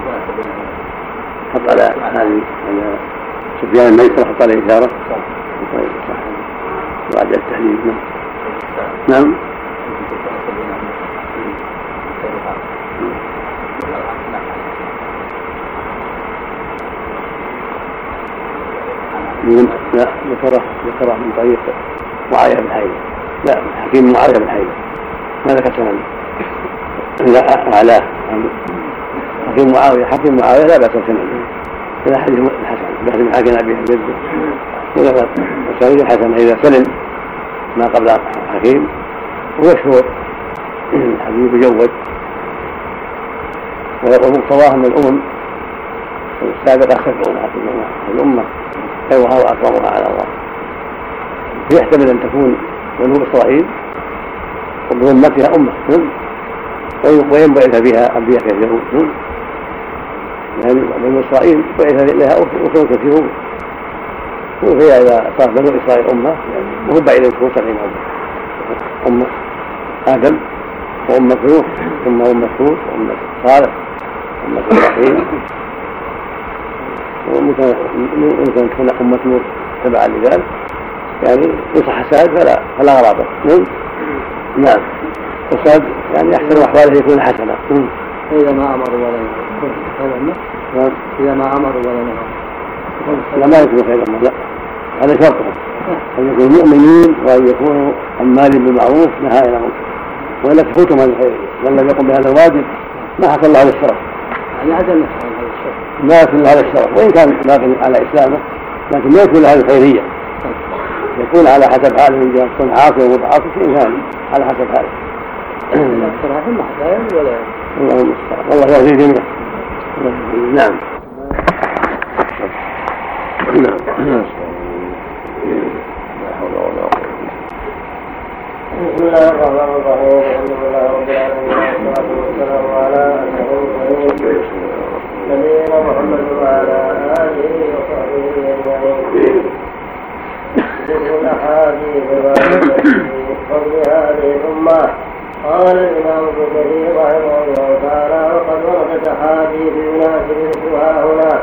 حط على هذه على سفيان الميسر حط عليه إشارة. طيب صح بعد التحليل نعم. نعم. ذكره ذكره من طريق معاوية بن حيدة لا حكيم معاوية بن حيدة ما ذكر سند لا أعلاه حكيم معاوية حكيم معاوية لا بأس بسند هذا حديث حسن بحث من حكيم أبي جده وذكر مساوي حسن إذا سلم ما قبل حكيم ومشهور حديث مجود ويقول مقتضاه أن الأمم السابقة خير الأمة. خيرها وأكرمها على الله. يحتمل أن تكون بنو إسرائيل وبأمتها أمة وينبعث بها أنبياء كثيرون يعني بنو إسرائيل بعث إليها أخر كثيرون. وهي إذا صار بنو إسرائيل أمة وهم بعيد أن تكون سبعين أمة آدم وأمة نوح ثم أمة هود وأمة صالح أمة إبراهيم. وممكن تكون أمة نوح تبعا لذلك يعني يصح السند فلا فلا غرابة نعم نعم السند يعني أحسن أحواله يكون حسنا إذا ما أمروا ولا نعم إذا ما أمروا ولا نهوا لا ما يكون خير أمر لا هذا شرطهم أن يكونوا مؤمنين وأن يكونوا عمالين بالمعروف نهائين عن وإلا تفوتهم هذه الخير من لم يقم بهذا الواجب ما حصل له هذا الشرف يعني عدم هذا الشرف ما يكون له هذا الشرف وإن كان باقي على إسلامه لكن ما يكون له هذه الخيرية يكون على حسب حاله إن جاء صنع عاصي ومضاعف شيء ثاني على حسب حاله. ما ولا الله المستعان والله يهدي الجميع نعم. نعم. بسم الله الرحمن الرحيم الحمد لله رب العالمين والصلاه والسلام على اشرف المرسلين نبينا محمد وعلى آله وصحبه اجمعين ذكر الاحاديث في فضل هذه الامه قال الإمام ابن كثير رحمه الله تعالى وقد وردت احاديث يناسب ذكرها هنا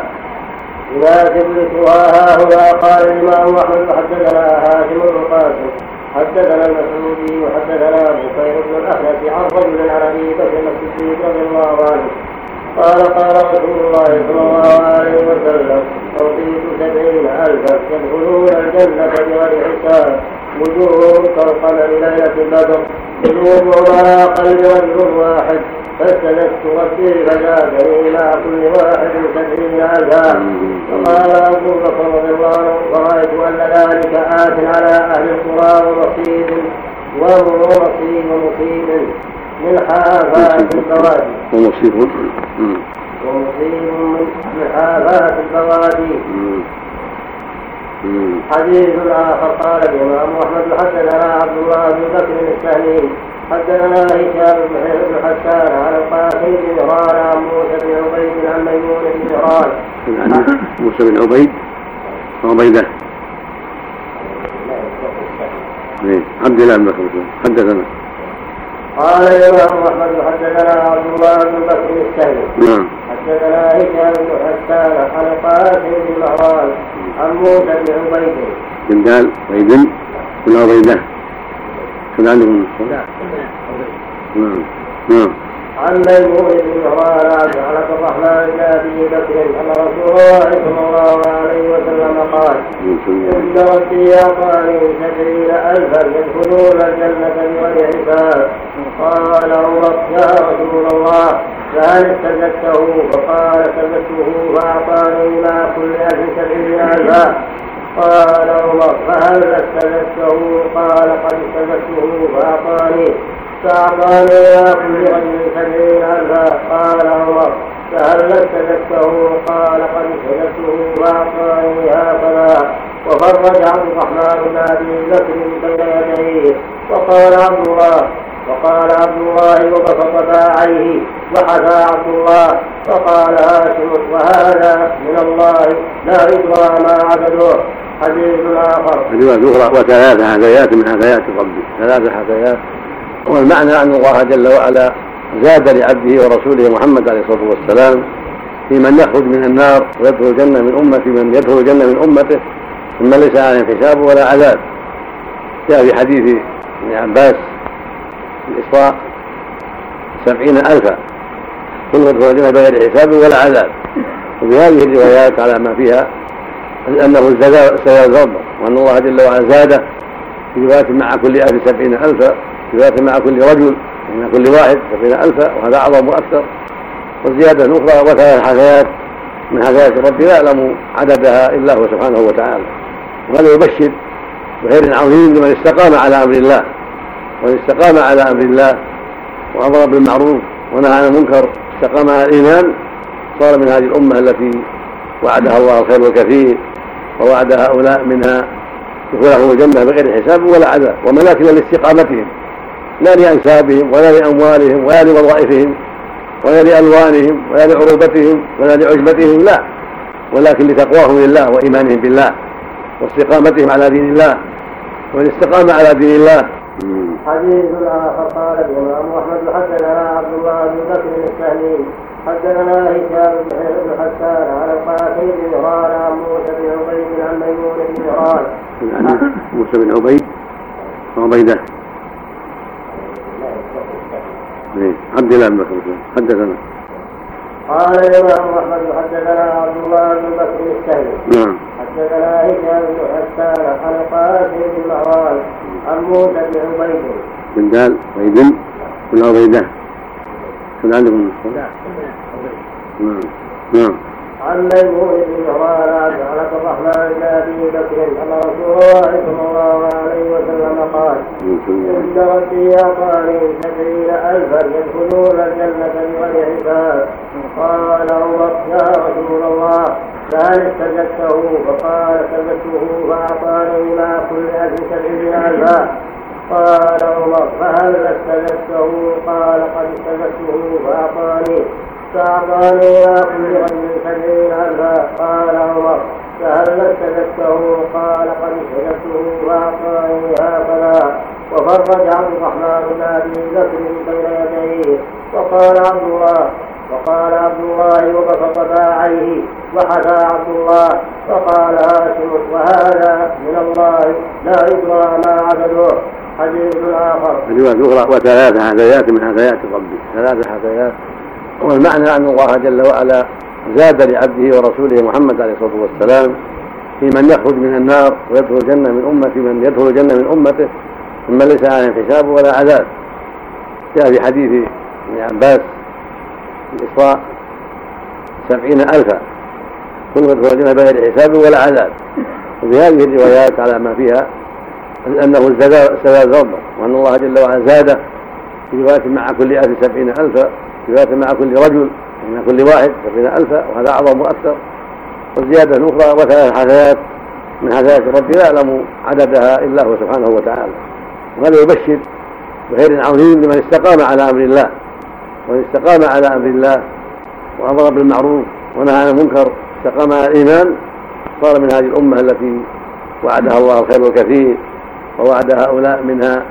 يناسب ذكرها ها هنا قال الامام أحمد حدثنا هاشم بن قاسم حدثنا المسعودي وحدثنا ابو خير بن الاحنف عن رجل عن أبي بكر الصديق رضي الله عنه قال قال رسول الله صلى الله عليه وسلم أعطيت سبعين ألفا يدخلون الجنة بغير حساب وجوههم كالقمر ليلة البدر قلوبهم على قلب رجل واحد فاستندت ربي فزادني مع كل واحد سبعين ألفا. فقال أبو بكر رضي الله عنه ورأيت أن ذلك آت على أهل القرى ومصيب ومصيب ومصيب من حافات البوادي ومصيب ومصيب من حافات البوادي حديث آخر قال الإمام أحمد حدثنا عبد الله بن بكر السهمي حدثنا هشام بن حسان عن القاسم بن مهران عن موسى بن عبيد عن ميمون بن مهران موسى بن عبيد وعبيدة عبد الله بن بكر حدثنا قال الإمام أحمد حدثنا عبد الله بن بكر السهمي نعم. حدثنا هشام بن حسان عن القاسم بن مهران عن موسى بن عبيد. بن دال عبيد بن عبيدة. كان عندهم نعم. نعم. عن ميمون بن مهران عبد الرحمن بن أبي بكر أن رسول الله صلى الله عليه وسلم قال إن ربي أعطاني سبعين الفا يدخلون الجنة بغير حساب. قال عمر يا رسول الله. فهل استزدته فقال استزدته فأعطاني مع كل الف سبعين الفا قال عمر فهل استزدته قال قد استزدته فأعطاني. فأعطاني إلى كل رجل سبعين ألفا قال عمر فهل استزدته قال قد استزدته فأعطاني هكذا وفرج عبد الرحمن بن أبي بكر بين يديه وقال عبد الله وقال عبد الله وبسط باعيه وحثى عبد الله وقال هاشم وهذا من الله لا يدرى ما عبدوه حديث آخر رواية أخرى وثلاث حكايات من حكايات ربي ثلاث حكايات والمعنى أن الله جل وعلا زاد لعبده ورسوله محمد عليه الصلاة والسلام في من يخرج من النار ويدخل الجنة من أمته من يدخل الجنة من أمته ثم ليس عليهم حساب ولا عذاب. جاء في حديث ابن عباس الإسراء سبعين ألفا كل يدخل الجنة بغير حساب ولا عذاب. وفي هذه الروايات على ما فيها أنه زاد ربه وأن الله جل وعلا زاده في رواية مع كل ألف سبعين ألفا رواية مع كل رجل مع كل واحد سبعين ألفا وهذا أعظم وأكثر. والزيادة الأخرى وثلاث حكايات من حكايات ربي لا يعلم عددها إلا هو سبحانه وتعالى. وهذا يبشر بخير عظيم لمن استقام على أمر الله. ومن استقام على أمر الله وأمر بالمعروف ونهى عن المنكر استقام على الإيمان صار من هذه الأمة التي وعدها الله الخير الكثير ووعد هؤلاء منها دخولهم الجنة بغير حساب ولا عذاب ومناكب لاستقامتهم. لا لأنسابهم ولا لأموالهم ولا لوظائفهم ولا لألوانهم ولا لعروبتهم ولا لعجبتهم لا. ولكن لتقواهم لله وإيمانهم بالله واستقامتهم على دين الله. والاستقامة على دين الله. حديث آخر قال الإمام أحمد حدثنا عبد الله بن بكر السهمي حدثنا هشام بن حسان على القاسم بن مهران عن موسى بن عبيد عن ميمون بن مهران موسى بن عبيد وعبيده عبد الله بن بكر حدثنا. قال الإمام أحمد حدثنا عبد الله بن بكر السهمي نعم. حدثنا هشام بن حسان عن القاسم بن مهران عن موسى بن عبيد. بن دال عبيد بن عبيدة. كان عندكم نعم. نعم. عن ميمون بن عن عبد الرحمن بن ابي بكر ان رسول الله صلى الله عليه وسلم قال ان ربي اعطاني سبعين الفا يدخلون الجنه بغير حساب قال عمر يا رسول الله فهل استزدته فقال استزدته فأعطاني مع كل ألف سبعين ألفا قال عمر فهل استزدته قال قد استزدته فأعطاني. فأعطاني مع كل سبعين ألفا قال عمر فهل استزدته قال قد استزدته فأعطاني هكذا وفرج عبد الرحمن بن ابي بكر بين يديه وقال عبد الله وقال عبد الله وبسط باعيه وحثى عبد الله فقال هاشم وهذا من الله لا يدرى ما عدده حديث اخر. رواية أخرى وثلاث حثيات من حثيات ربه ثلاث حثيات والمعنى أن الله جل وعلا زاد لعبده ورسوله محمد عليه الصلاة والسلام في من يخرج من النار ويدخل الجنة من أمته من يدخل الجنة من أمته. ثم ليس عليهم حساب ولا عذاب. جاء في حديث ابن عباس الإسراء سبعين ألفا. كل يدخلون بغير حساب ولا عذاب. وفي هذه الروايات على ما فيها أنه استزاد ربه وأن الله جل وعلا زاد في رواية مع كل ألف سبعين ألفا. في رواية مع كل رجل مع كل واحد سبعين ألفا وهذا أعظم وأكثر. والزيادة أخرى وثلاث حثيات من حثيات ربي لا يعلم عددها إلا هو سبحانه وتعالى. وهذا يبشر بخير عظيم لمن استقام على أمر الله. ومن استقام على أمر الله وأمر بالمعروف ونهى عن المنكر استقام على الإيمان صار من هذه الأمة التي وعدها الله الخير الكثير ووعد هؤلاء منها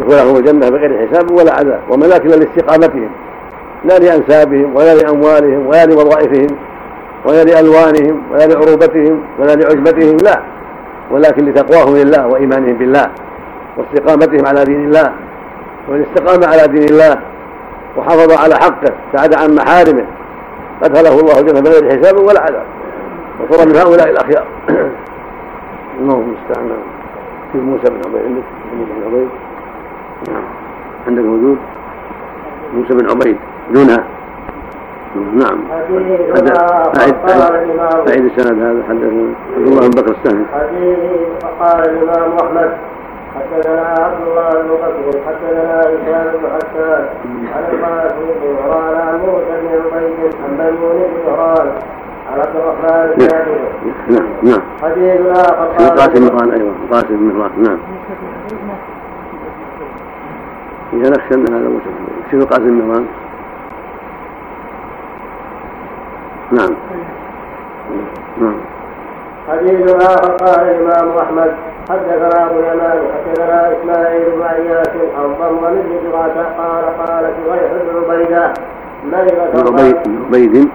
دخولهم الجنة بغير حساب ولا عذاب. الا لاستقامتهم. لا لأنسابهم ولا لأموالهم ولا لوظائفهم ولا لألوانهم ولا لعروبتهم ولا لعجبتهم لا. ولكن لتقواهم لله وإيمانهم بالله واستقامتهم على دين الله. ومن استقام على دين الله وحافظ على حقه سعد عن محارمه. أدخله الله الجنة بغير حساب ولا عذاب. وصار من هؤلاء الأخيار. اللهم المستعان في موسى بن عبيد. عندك موسى بن عبيد؟ نعم. عندك موجود؟ موسى بن عبيد. دونها. نعم. أعد أعد السند هذا حدثنا. عبد الله بن بكر السهمي حديث فقال الإمام أحمد حدثنا عبد الله بن بكر حدثنا هشام بن حسان عن القاسم بن عمران عن موسى بن عبيد عن ميمون بن عمران عن عبد الرحمن بن نعم. نعم. حديث اخر القاسم بن أيوه. القاسم بن نعم. إذا نخشى أن هذا شوف القاسم بن نعم. نعم. حديث آخر قال الإمام أحمد حدثنا أبو اليمان حدثنا إسماعيل بن عياش عن ضمن بن جراته قال قالت غيح بن عبيدة مرض عبيد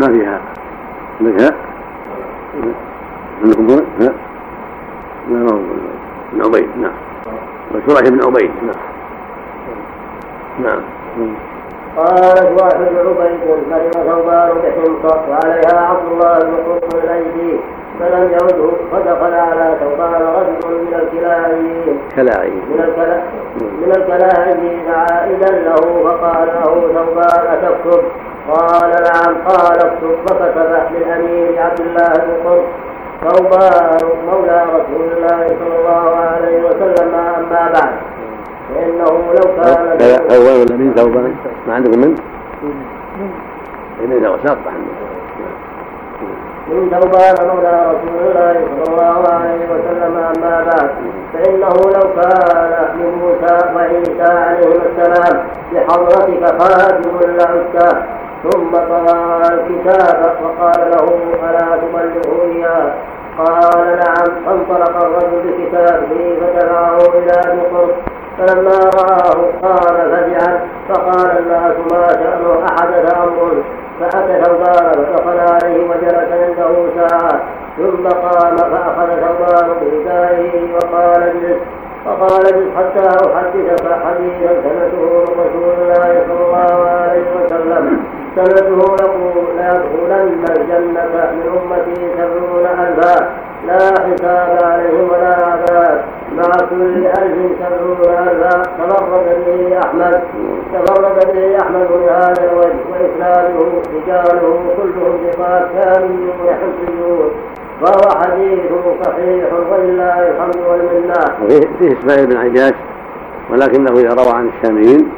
ما فيها عندك ها؟ عندكم ها؟ لا ما بن عبيد نعم. وشرح بن عبيد نعم. نعم. قالت واحد عبيد مرض ثوبان بحنطة وعليها عبد الله بن قرط الأيدي فلم يعده فدخل على ثوبان رجل من الكلاعيين. كلاعيين. من الكلا من الكلاعيين عائدا له فقال له ثوبان أتكتب؟ قال نعم. قال اكتب. فكتب للأمير عبد الله بن قرط ثوبان مولى رسول الله صلى الله عليه وسلم أما بعد. فإنه لو كان ثوبان ولا من ثوبان ما عندكم من؟ إذا وساط من ثوبان مولى رسول الله صلى الله عليه وسلم أما بعد فإنه لو كان من موسى وعيسى عليهما السلام بحضرتك خادم لعدته ثم طغى الكتاب وقال له ألا تبلغه إياه؟ قال نعم فانطلق الرجل بكتابه فتبعه إلى قرب فلما رآه قال فزعا فقال الناس ما شأنه أحدث أمر فأتى ثوبان فدخل عليه وجلس عنده ساعة. ثم قام فأخذ ثوبان بردائه وقال اجلس. فقال اجلس حتى أحدثك حديثا من رسول الله صلى الله عليه وسلم. سمعته يقول ليدخلن الجنة من أمتي سبعون ألفا. لا حساب عليهم ولا عذاب. مع كل ألف سبعون ألفا. تفرد به أحمد. تفرد به أحمد بهذا الوجه وإسناده رجاله كلهم ثقات كاملون حسيون وهو حديث صحيح ولله الحمد والمنة. فيه إسماعيل بن عياش ولكنه إذا روى عن الشاميين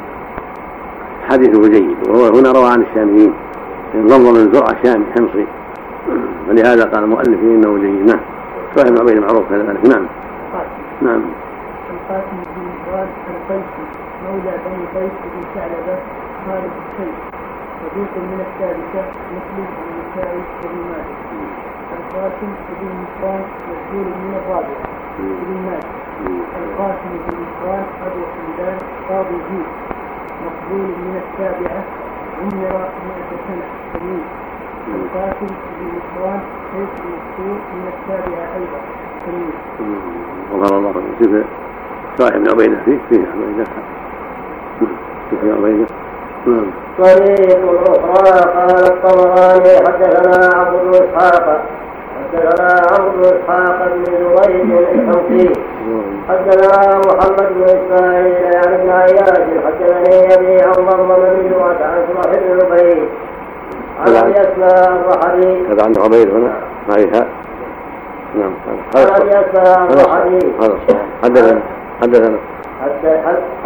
حديثه جيد وهو هنا روى عن الشاميين انضم من زرع شامي حمصي. ولهذا قال المؤلف إنه جيد. نعم. بن عبيد معروف كذلك. نعم. نعم. القاسم بن مراد القيسي مولى بني قيس بن ثعلبة خالد الشيخ. صدوق من الثالثه مسلم بن النسائي بن مالك. القاسم بن مصران مشهور من الرابعه بن مالك القاسم بن مصران أبو حمدان قاضي جيل مقبول من السابعة. عمر مئة سنة. سنين القاسم بن مصران سيف المقصور من السابعة أيضا. سنين غفر الله له صاحب بن عبيده فيه فيه عبيده فيه عبيده نعم. طريق أخرى قال الطبراني حدثنا عبد بن إسحاق حدثنا عبد بن إسحاق بن زبيد الحوثي حدثنا محمد بن إسماعيل يعني ابن عياش. حدثني أبي عن ضرب بن جمعة عن شرح بن عبيد عن أبي أسماء الرحبي هذا عنده عبيد هنا. معيها نعم. عن أبي أسماء الرحبي هذا حدثنا. حدثنا.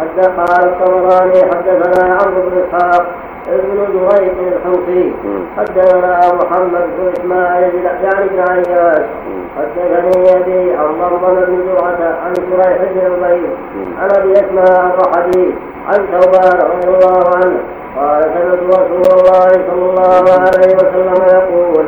حتى قال الطبراني حدثنا عمرو بن إسحاق. ابن دريق الحوثي. حدثنا محمد بن إسماعيل يعني بن عياش. حدثني أبي عن بن زرعة عن شريح بن عبيد عن أبي أسماء الرحبي عن ثوبان رضي الله عنه. قال سمعت رسول الله صلى الله عليه وسلم يقول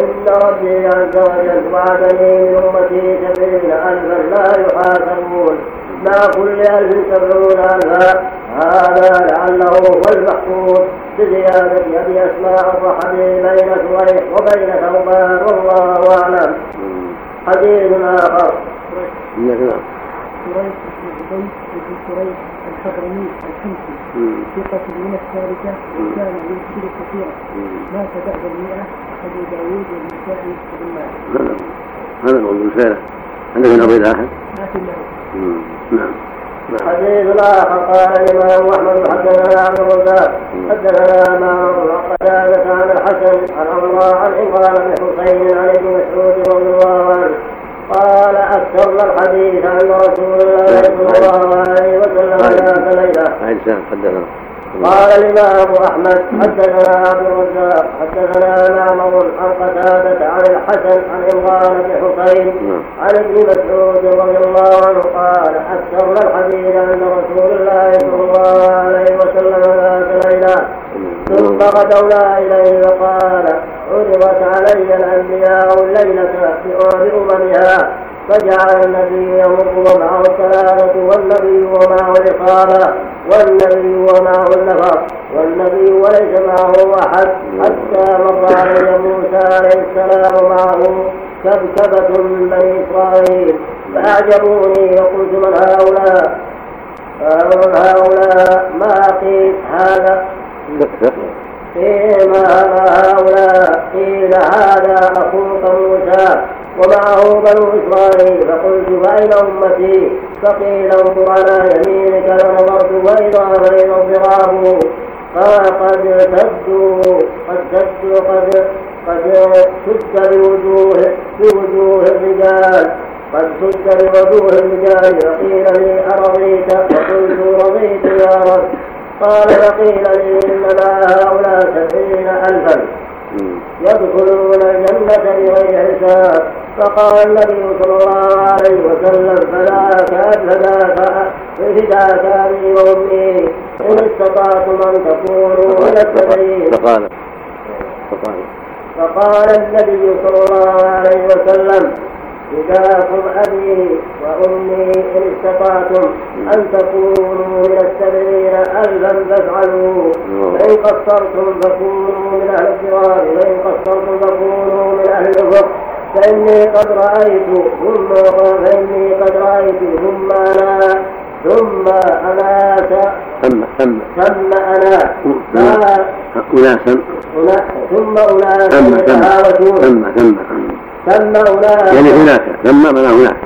إن ربي عز وجل وعدني من أمتي سبعين ألفا لا يحاسبون. مع كل ألف سبعون ألفا هذا لعله هو المحفوظ. بزيادة أبي أسماء الرحمي بين سويح وبين ثوبان والله أعلم. حديث آخر. نعم. بن عبيد بن سريح الحضرمي الحمصي. ثقة من الثالثة وكان يذكر كثيرا مات بعد المئة أبو داوود والنسائي بن مالك. هذا هو الرسالة عندك من عبيد آخر؟ ما في نعم حديث اخر قال الامام احمد حدثنا عبد الرزاق حدثنا معمر وقتادة عن الحسن عن عمر عن عمران بن حسين عن ابن مسعود رضي الله عنه قال اكثرنا الحديث عن رسول الله صلى الله عليه وسلم ذات ليله. قال الإمام أحمد حدثنا عبد الرزاق حدثنا معمر عن قتادة عن الحسن عن عمران بن نعم. عن ابن مسعود رضي الله عنه قال أكثرنا الحديث عند رسول الله صلى الله عليه وسلم ذات ليلة ثم غدونا إليه وقال عرضت علي الأنبياء الليلة بأممها فجعل النبي يمر ومعه الثلاثة والنبي ومعه الإقامة والنبي ومعه النفر والنبي وليس معه أحد. حتى مر علي موسى عليه السلام معه كبكبة من بني إسرائيل. فأعجبوني وقلت من هؤلاء؟ من هؤلاء ما قيل هذا؟ قيل ما هؤلاء؟ قيل هذا أخوك موسى. ومعه بنو إسرائيل فقلت فأين أمتي؟ فقيل انظر على يمينك فنظرت وإذا بين الضراب قال قد قد سدوا قد قد سد بوجوه بوجوه الرجال. قد سد بوجوه الرجال فقيل لي أرضيت؟ فقلت رضيت يا رب. قال فقيل لي إنما هؤلاء سبعين ألفا. يدخلون الجنة بغير حساب. فقال النبي صلى الله عليه وسلم فذاك فداك أبي وأمي. إن استطعتم أن تكونوا من السبعين فقال فقال. فقال النبي صلى الله عليه وسلم فداكم أبي وأمي إن استطعتم أن تكونوا من السبعين ألفا فافعلوا فإن قصرتم فكونوا من أهل الصراط وإن قصرتم فكونوا من أهل الأفق. فإني قد رأيت ثم فإني قد رأيت ثم أنا ثم أناس ثم ثم. ثم أنا. أناسا ثم أناس. يتهاوشون ثم ثم. ثم أناس. يعني هناك ثم من هناك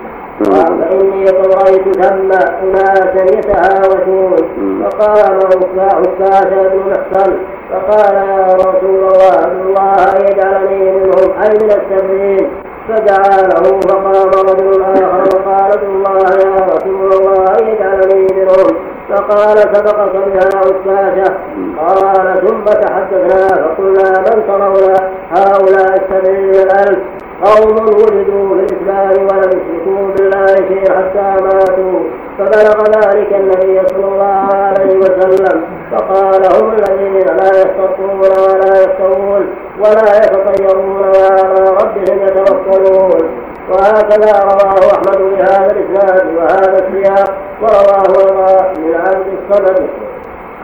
فإني قد رأيت ثم أناسا يتهاوشون. فقام عكاشة بن محصن فقال يا رسول الله أن الله يجعلني منهم أي من السبعين. فدعا له فقام رجل آخر وقال الله يا رسول الله يجعلني منهم فقال سبقك بها عكاشة قال ثم تحدثنا فقلنا من ترون هؤلاء السبعين الألف. قوم ولدوا في الإسلام ولم يشركوا بالله شيئا حتى ماتوا. فبلغ ذلك النبي صلى الله عليه وسلم. فقال هم الذين لا يسترقون ولا يستوون ولا يتطيرون وعلى ربهم يتوكلون. وهكذا رواه أحمد بهذا الإسناد وهذا السياق. ورواه من عبد الصمد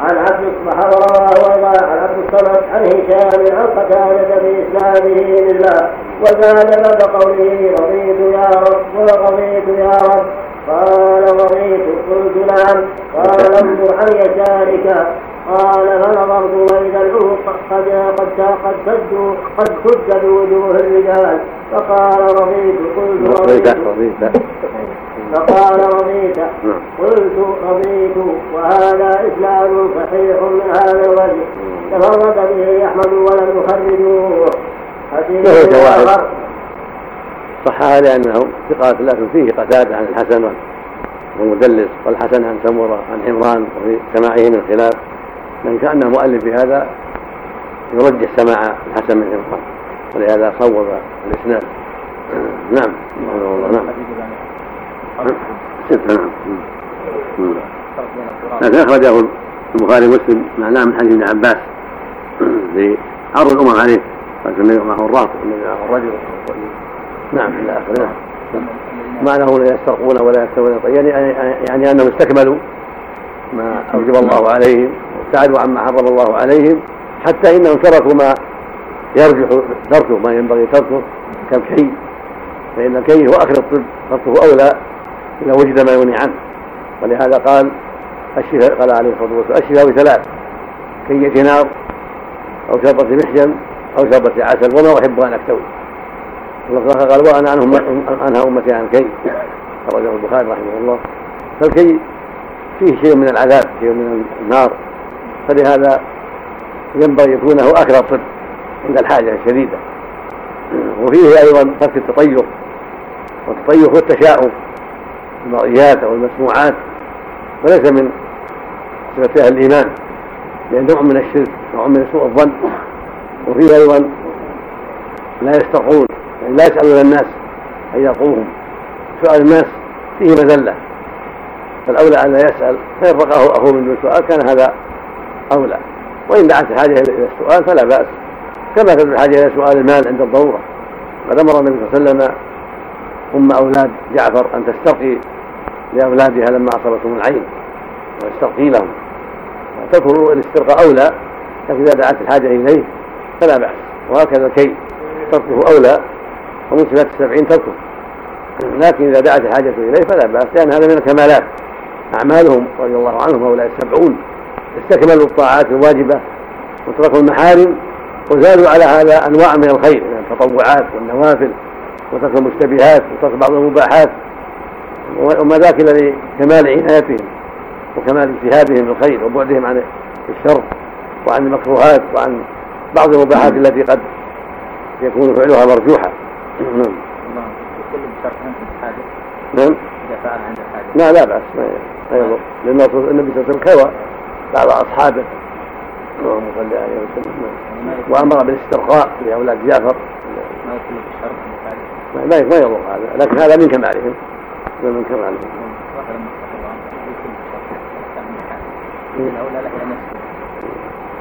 عن عبد الصبح ورواه أيضا عن عبد الصمد عن هشام عن قتادة باسناده لله وزاد بعد قوله رضيت يا رب ورضيت يا رب قال رضيت قلت نعم قال انظر عن يسارك قال فنظرت واذا العهد قد قد قد سدوا قد سد بوجوه الرجال فقال رضيت. قلت رضيت. فقال رضيت نعم. قلت رضيت وهذا إسناد صحيح من هذا الوجه. تفرد به أحمد ولم يخرجوه. حديث اخر صحها لأنه ثقات لكن فيه قتادة عن الحسن والمدلس والحسن عن سمرة عن عمران وفي سماعه من خلاف من كأن المؤلف بهذا يرجح سماع الحسن من عمران. ولهذا صوب الإسناد. نعم. الله نعم. ستة. نعم لكن أخرجه البخاري ومسلم معناه من حديث ابن عباس. في عرض الأمم عليه. قال النبي معه الرهط الرجل. نعم إلى آخره. نعم. معناه لا يسترقون ولا يستوون يعني يعني أنهم استكملوا ما أوجب الله عليهم وابتعدوا عما حرم الله عليهم حتى إنهم تركوا ما يرجح تركه ما ينبغي تركه كالكي فإن الكي هو آخر الطب تركه أولى. إذا وجد ما يغني عنه. ولهذا قال الشفاء قال عليه الصلاة والسلام الشفاء بثلاث كية نار أو شرطة محجم أو شربة عسل وما أحب أن اكتوي قال وأنا أنهى أنهى أمتي عن الكي خرجه البخاري رحمه الله. فالكي فيه شيء من العذاب شيء من النار. فلهذا ينبغي يكون هو أكثر الطب عند الحاجة الشديدة. وفيه أيضا ترك التطير والتطير هو التشاؤم المرئيات أو المسموعات وليس من صفة أهل الإيمان لأن نوع من الشرك نوع من سوء الظن وفيه أيضا لا يسترقون يعني لا يسألون الناس أن يرقوهم سؤال الناس فيه مذلة فالأولى أن لا يسأل فإن رقاه أخوه من دون سؤال كان هذا أولى. وإن دعت الحاجة إلى السؤال فلا بأس كما تدعو الحاجة إلى سؤال المال عند الضرورة. قد أمر النبي صلى الله عليه وسلم أم أولاد جعفر أن تسترقي لأولادها لما أصابتهم العين ويسترقي لهم. فتكون الاسترقاء أولى لكن إذا دعت الحاجة إليه فلا بأس. وهكذا الكي تركه أولى ومن صفات السبعين تركه. لكن إذا دعت الحاجة إليه فلا بأس لأن هذا من الكمالات. أعمالهم رضي الله عنهم هؤلاء السبعون استكملوا الطاعات الواجبة وتركوا المحارم وزادوا على هذا أنواع من الخير من التطوعات والنوافل. وترك المشتبهات وترك بعض المباحات وما ذاك إلا لكمال عنايتهم وكمال اجتهادهم بالخير وبعدهم عن الشر وعن المكروهات وعن بعض المباحات التي قد يكون فعلها مرجوحا نعم. نعم. لا لا بأس. ما يضر. لأن النبي صلى الله عليه وسلم كوى بعض أصحابه. اللهم صل عليه وسلم. نعم. وأمر بالإسترخاء لأولاد جعفر. ما يكون بشرط ما ما يضر هذا. لكن هذا من كمالهم. من كمالهم.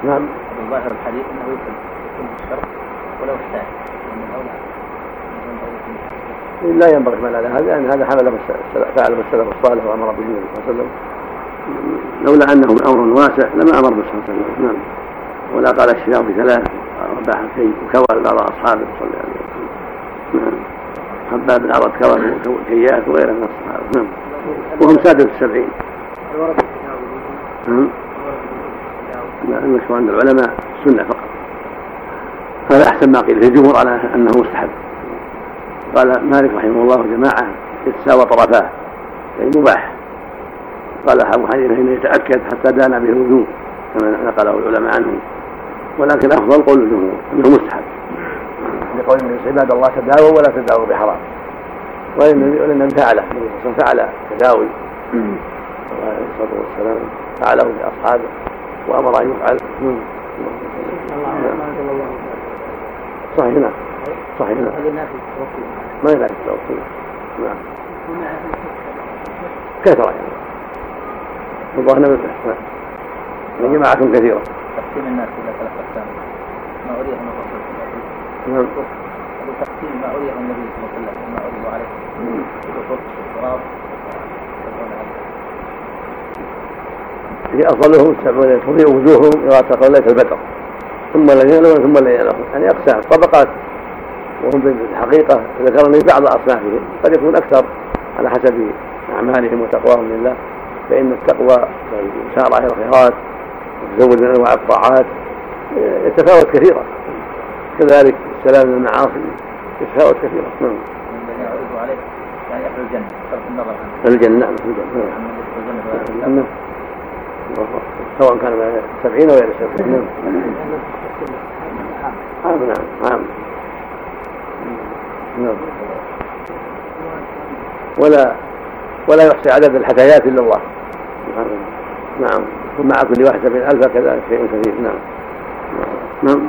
نعم. ظاهر الحديث أنه يكون بالشرط ولو احتاج. لا ينبغي الحمل على هذا لأن هذا حمل فعل السلف الصالح وأمر به النبي صلى الله عليه وسلم. لولا أنه أمر واسع لما أمر به صلى الله عليه وسلم. نعم. ولا قال الشفاء بثلاث رباح الكي وكوى بعض أصحابه صلى الله عليه وسلم. حباب بن عرض كوى كيات وغيره من الصحابة. نعم. وهم سادة السبعين. نعم. المشهور عند العلماء السنة فقط. هذا أحسن ما قيل. الجمهور على أنه مستحب. قال مالك رحمه الله جماعة يتساوى طرفاه يعني مباح. قال أبو حنيفة إنه يتأكد حتى دان به الوجوه كما نقله العلماء عنه. ولكن أفضل قول الجمهور أنه مستحب. لقول النبي عباد الله تداووا ولا تداووا بحرام. والنبي فعل فعل تداوي. الصلاة والسلام. فعله لاصحابه وأمر أن يفعل. صحيح. نعم صحيح. نعم ما ينافي التوكيل. نعم. كثرة يعني الله نعم من جماعة كثيرة. تقسيم الناس إلى ثلاث أقسام ما من الرسول نعم تقسيم ما أريه النبي صلى الله عليه وسلم ما أريه عليه التراب هي أفضلهم السبعون تضيء وجوههم تقول ليس البدر ثم الذين ثم الذين يعني أقسام طبقات. وهم بالحقيقة ذكرني بعض أصنافهم. قد يكون أكثر على حسب أعمالهم وتقواهم لله. فإن التقوى والإشارة إلى الخيرات والتزود من أنواع الطاعات يتفاوت كثيرا. كذلك السلام من المعاصي. يتفاوت كثيرا. نعم. عليه يعني أهل الجنة. صرف النظر الجنة. نعم. الجنة نعم. سواء كان سبعين أو غير سبعين نعم نعم عام نعم. ولا ولا يحصي عدد الحكايات إلا الله. نعم. ومع كل واحد سبعين ألف كذلك شيء كثير. نعم. نعم.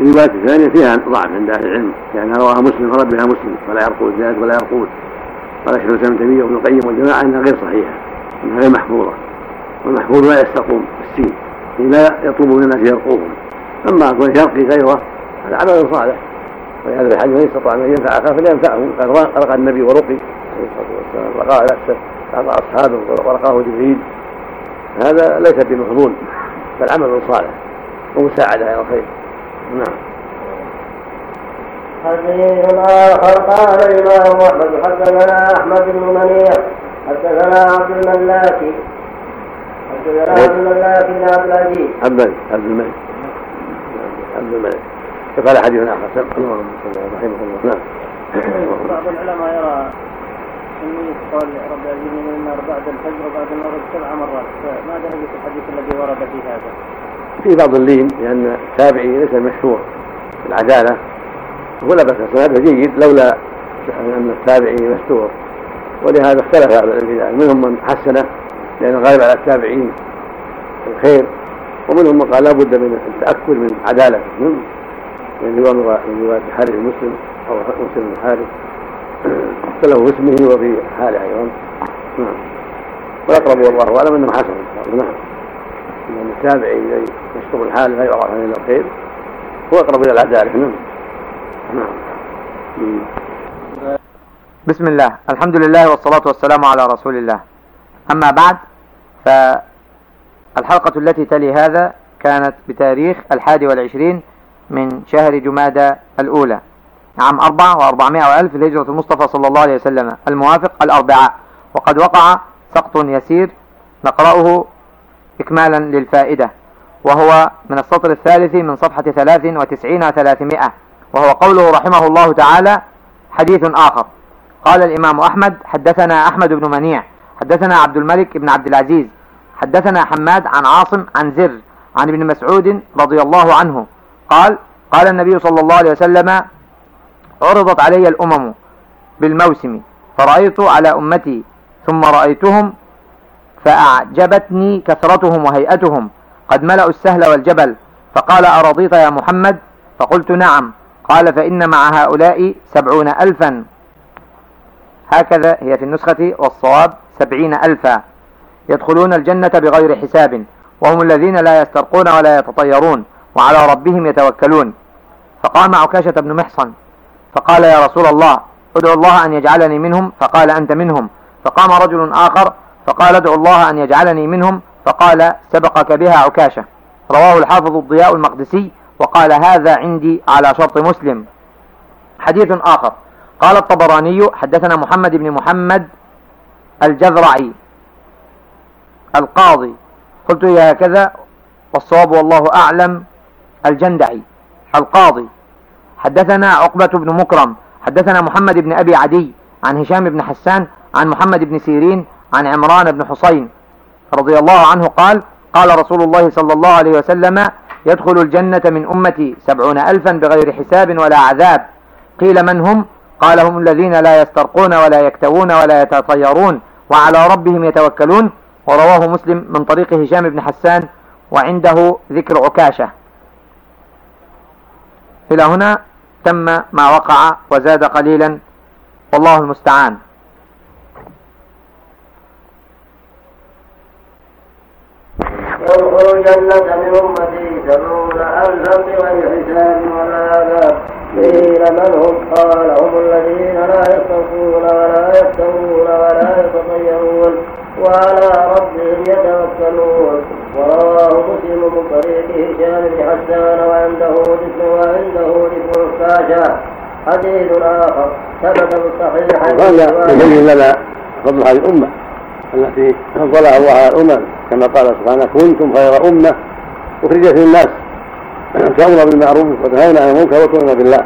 الرواية الثانية فيها ضعف عند أهل العلم لأنها رواها مسلم فرد بها مسلم ولا يرقود ذلك ولا يرقود قال شيخ الإسلام تيمية وابن القيم والجماعة أنها غير صحيحة أنها غير محفوظة والمحفوظ لا يستقوم السين لا يطلب من الناس يرقوهم. أما كون يرقي غيره هذا عمل صالح ولهذا الحديث من استطاع أن ينفع أخاه فلينفعه. رقى النبي ورقي عليه الصلاة والسلام رقى بعض أصحابه ورقاه جبريل. هذا ليس بمفضول بل عمل صالح ومساعدة على الخير. نعم. حديث آخر قال الإمام أحمد حدثنا أحمد بن منيع حدثنا عبد الملاك حدثنا عبد الملاك بن عبد العزيز. عبد عبد الملك. عبد الملك. فقال حديث آخر. اللهم صل رحمه الله. نعم. بعض العلماء يرى إنه قال رب اجرني من النار بعد الفجر وبعد المغرب سبع مرات. فماذا نجد في الحديث الذي ورد في هذا؟ في بعض اللين لأن التابعي ليس مشهور بالعداله ولا بس سنده جيد لولا أن التابعي مستور. ولهذا اختلف أهل العلم منهم من حسنه لأن الغالب على التابعين الخير. ومنهم من قال لابد من التأكد من عدالته من رواية حارث مسلم أو مسلم بن حارث. اختلفوا في اسمه وفي حاله أيضا. نعم. والأقرب والله أعلم أنه حسن. نعم. أن التابعي الذي يشكر الحال لا يعرف عن الخير هو أقرب إلى العدالة نعم نعم بسم الله. الحمد لله والصلاة والسلام على رسول الله. أما بعد فالحلقة التي تلي هذا كانت بتاريخ الحادي والعشرين من شهر جمادى الأولى عام أربعة وأربعمائة وألف لهجرة المصطفى صلى الله عليه وسلم الموافق الأربعاء. وقد وقع سقط يسير نقرأه إكمالا للفائدة وهو من السطر الثالث من صفحة ثلاث وتسعين وثلاثمائة وهو قوله رحمه الله تعالى حديث آخر قال الإمام أحمد حدثنا أحمد بن منيع حدثنا عبد الملك بن عبد العزيز حدثنا حماد عن عاصم عن زر عن ابن مسعود رضي الله عنه قال قال النبي صلى الله عليه وسلم عرضت علي الأمم بالموسم فرأيت على أمتي ثم رأيتهم فأعجبتني كثرتهم وهيئتهم. قد ملأوا السهل والجبل. فقال أرضيت يا محمد؟ فقلت نعم. قال فإن مع هؤلاء سبعون ألفا. هكذا هي في النسخة والصواب سبعين ألفا. يدخلون الجنة بغير حساب. وهم الذين لا يسترقون ولا يتطيرون. وعلى ربهم يتوكلون. فقام عكاشة بن محصن. فقال يا رسول الله ادعو الله أن يجعلني منهم. فقال أنت منهم. فقام رجل آخر فقال ادعو الله أن يجعلني منهم. فقال سبقك بها عكاشة. رواه الحافظ الضياء المقدسي وقال هذا عندي على شرط مسلم. حديث آخر. قال الطبراني حدثنا محمد بن محمد الجذرعي القاضي. قلت يا هكذا والصواب والله أعلم. الجندعي القاضي. حدثنا عقبة بن مكرم. حدثنا محمد بن أبي عدي عن هشام بن حسان عن محمد بن سيرين عن عمران بن حسين رضي الله عنه قال قال رسول الله صلى الله عليه وسلم يدخل الجنة من أمتي سبعون ألفا بغير حساب ولا عذاب. قيل من هم؟ قال هم الذين لا يسترقون ولا يكتوون ولا يتطيرون وعلى ربهم يتوكلون. ورواه مسلم من طريق هشام بن حسان وعنده ذكر عكاشة. إلى هنا تم ما وقع وزاد قليلا. والله المستعان. يدخل الجنة من أمتي سبعون ألفا بغير حساب ولا عذاب. قيل من هم؟ قال هم الذين لا يستوفون ولا يكتوون ولا يتطيرون وعلى ربهم يتوكلون. ورواه مسلم من طريق هشام بن حسان وعنده ذكر وعنده ذكر كاشا حديث آخر. ثبت في الصحيح هذا يبين لنا فضل هذه الأمة. التي فضلها الله على الأمم كما قال سبحانه كنتم خير أمة أخرجت للناس تأمر بالمعروف وتنهون عن المنكر وتؤمنون بالله.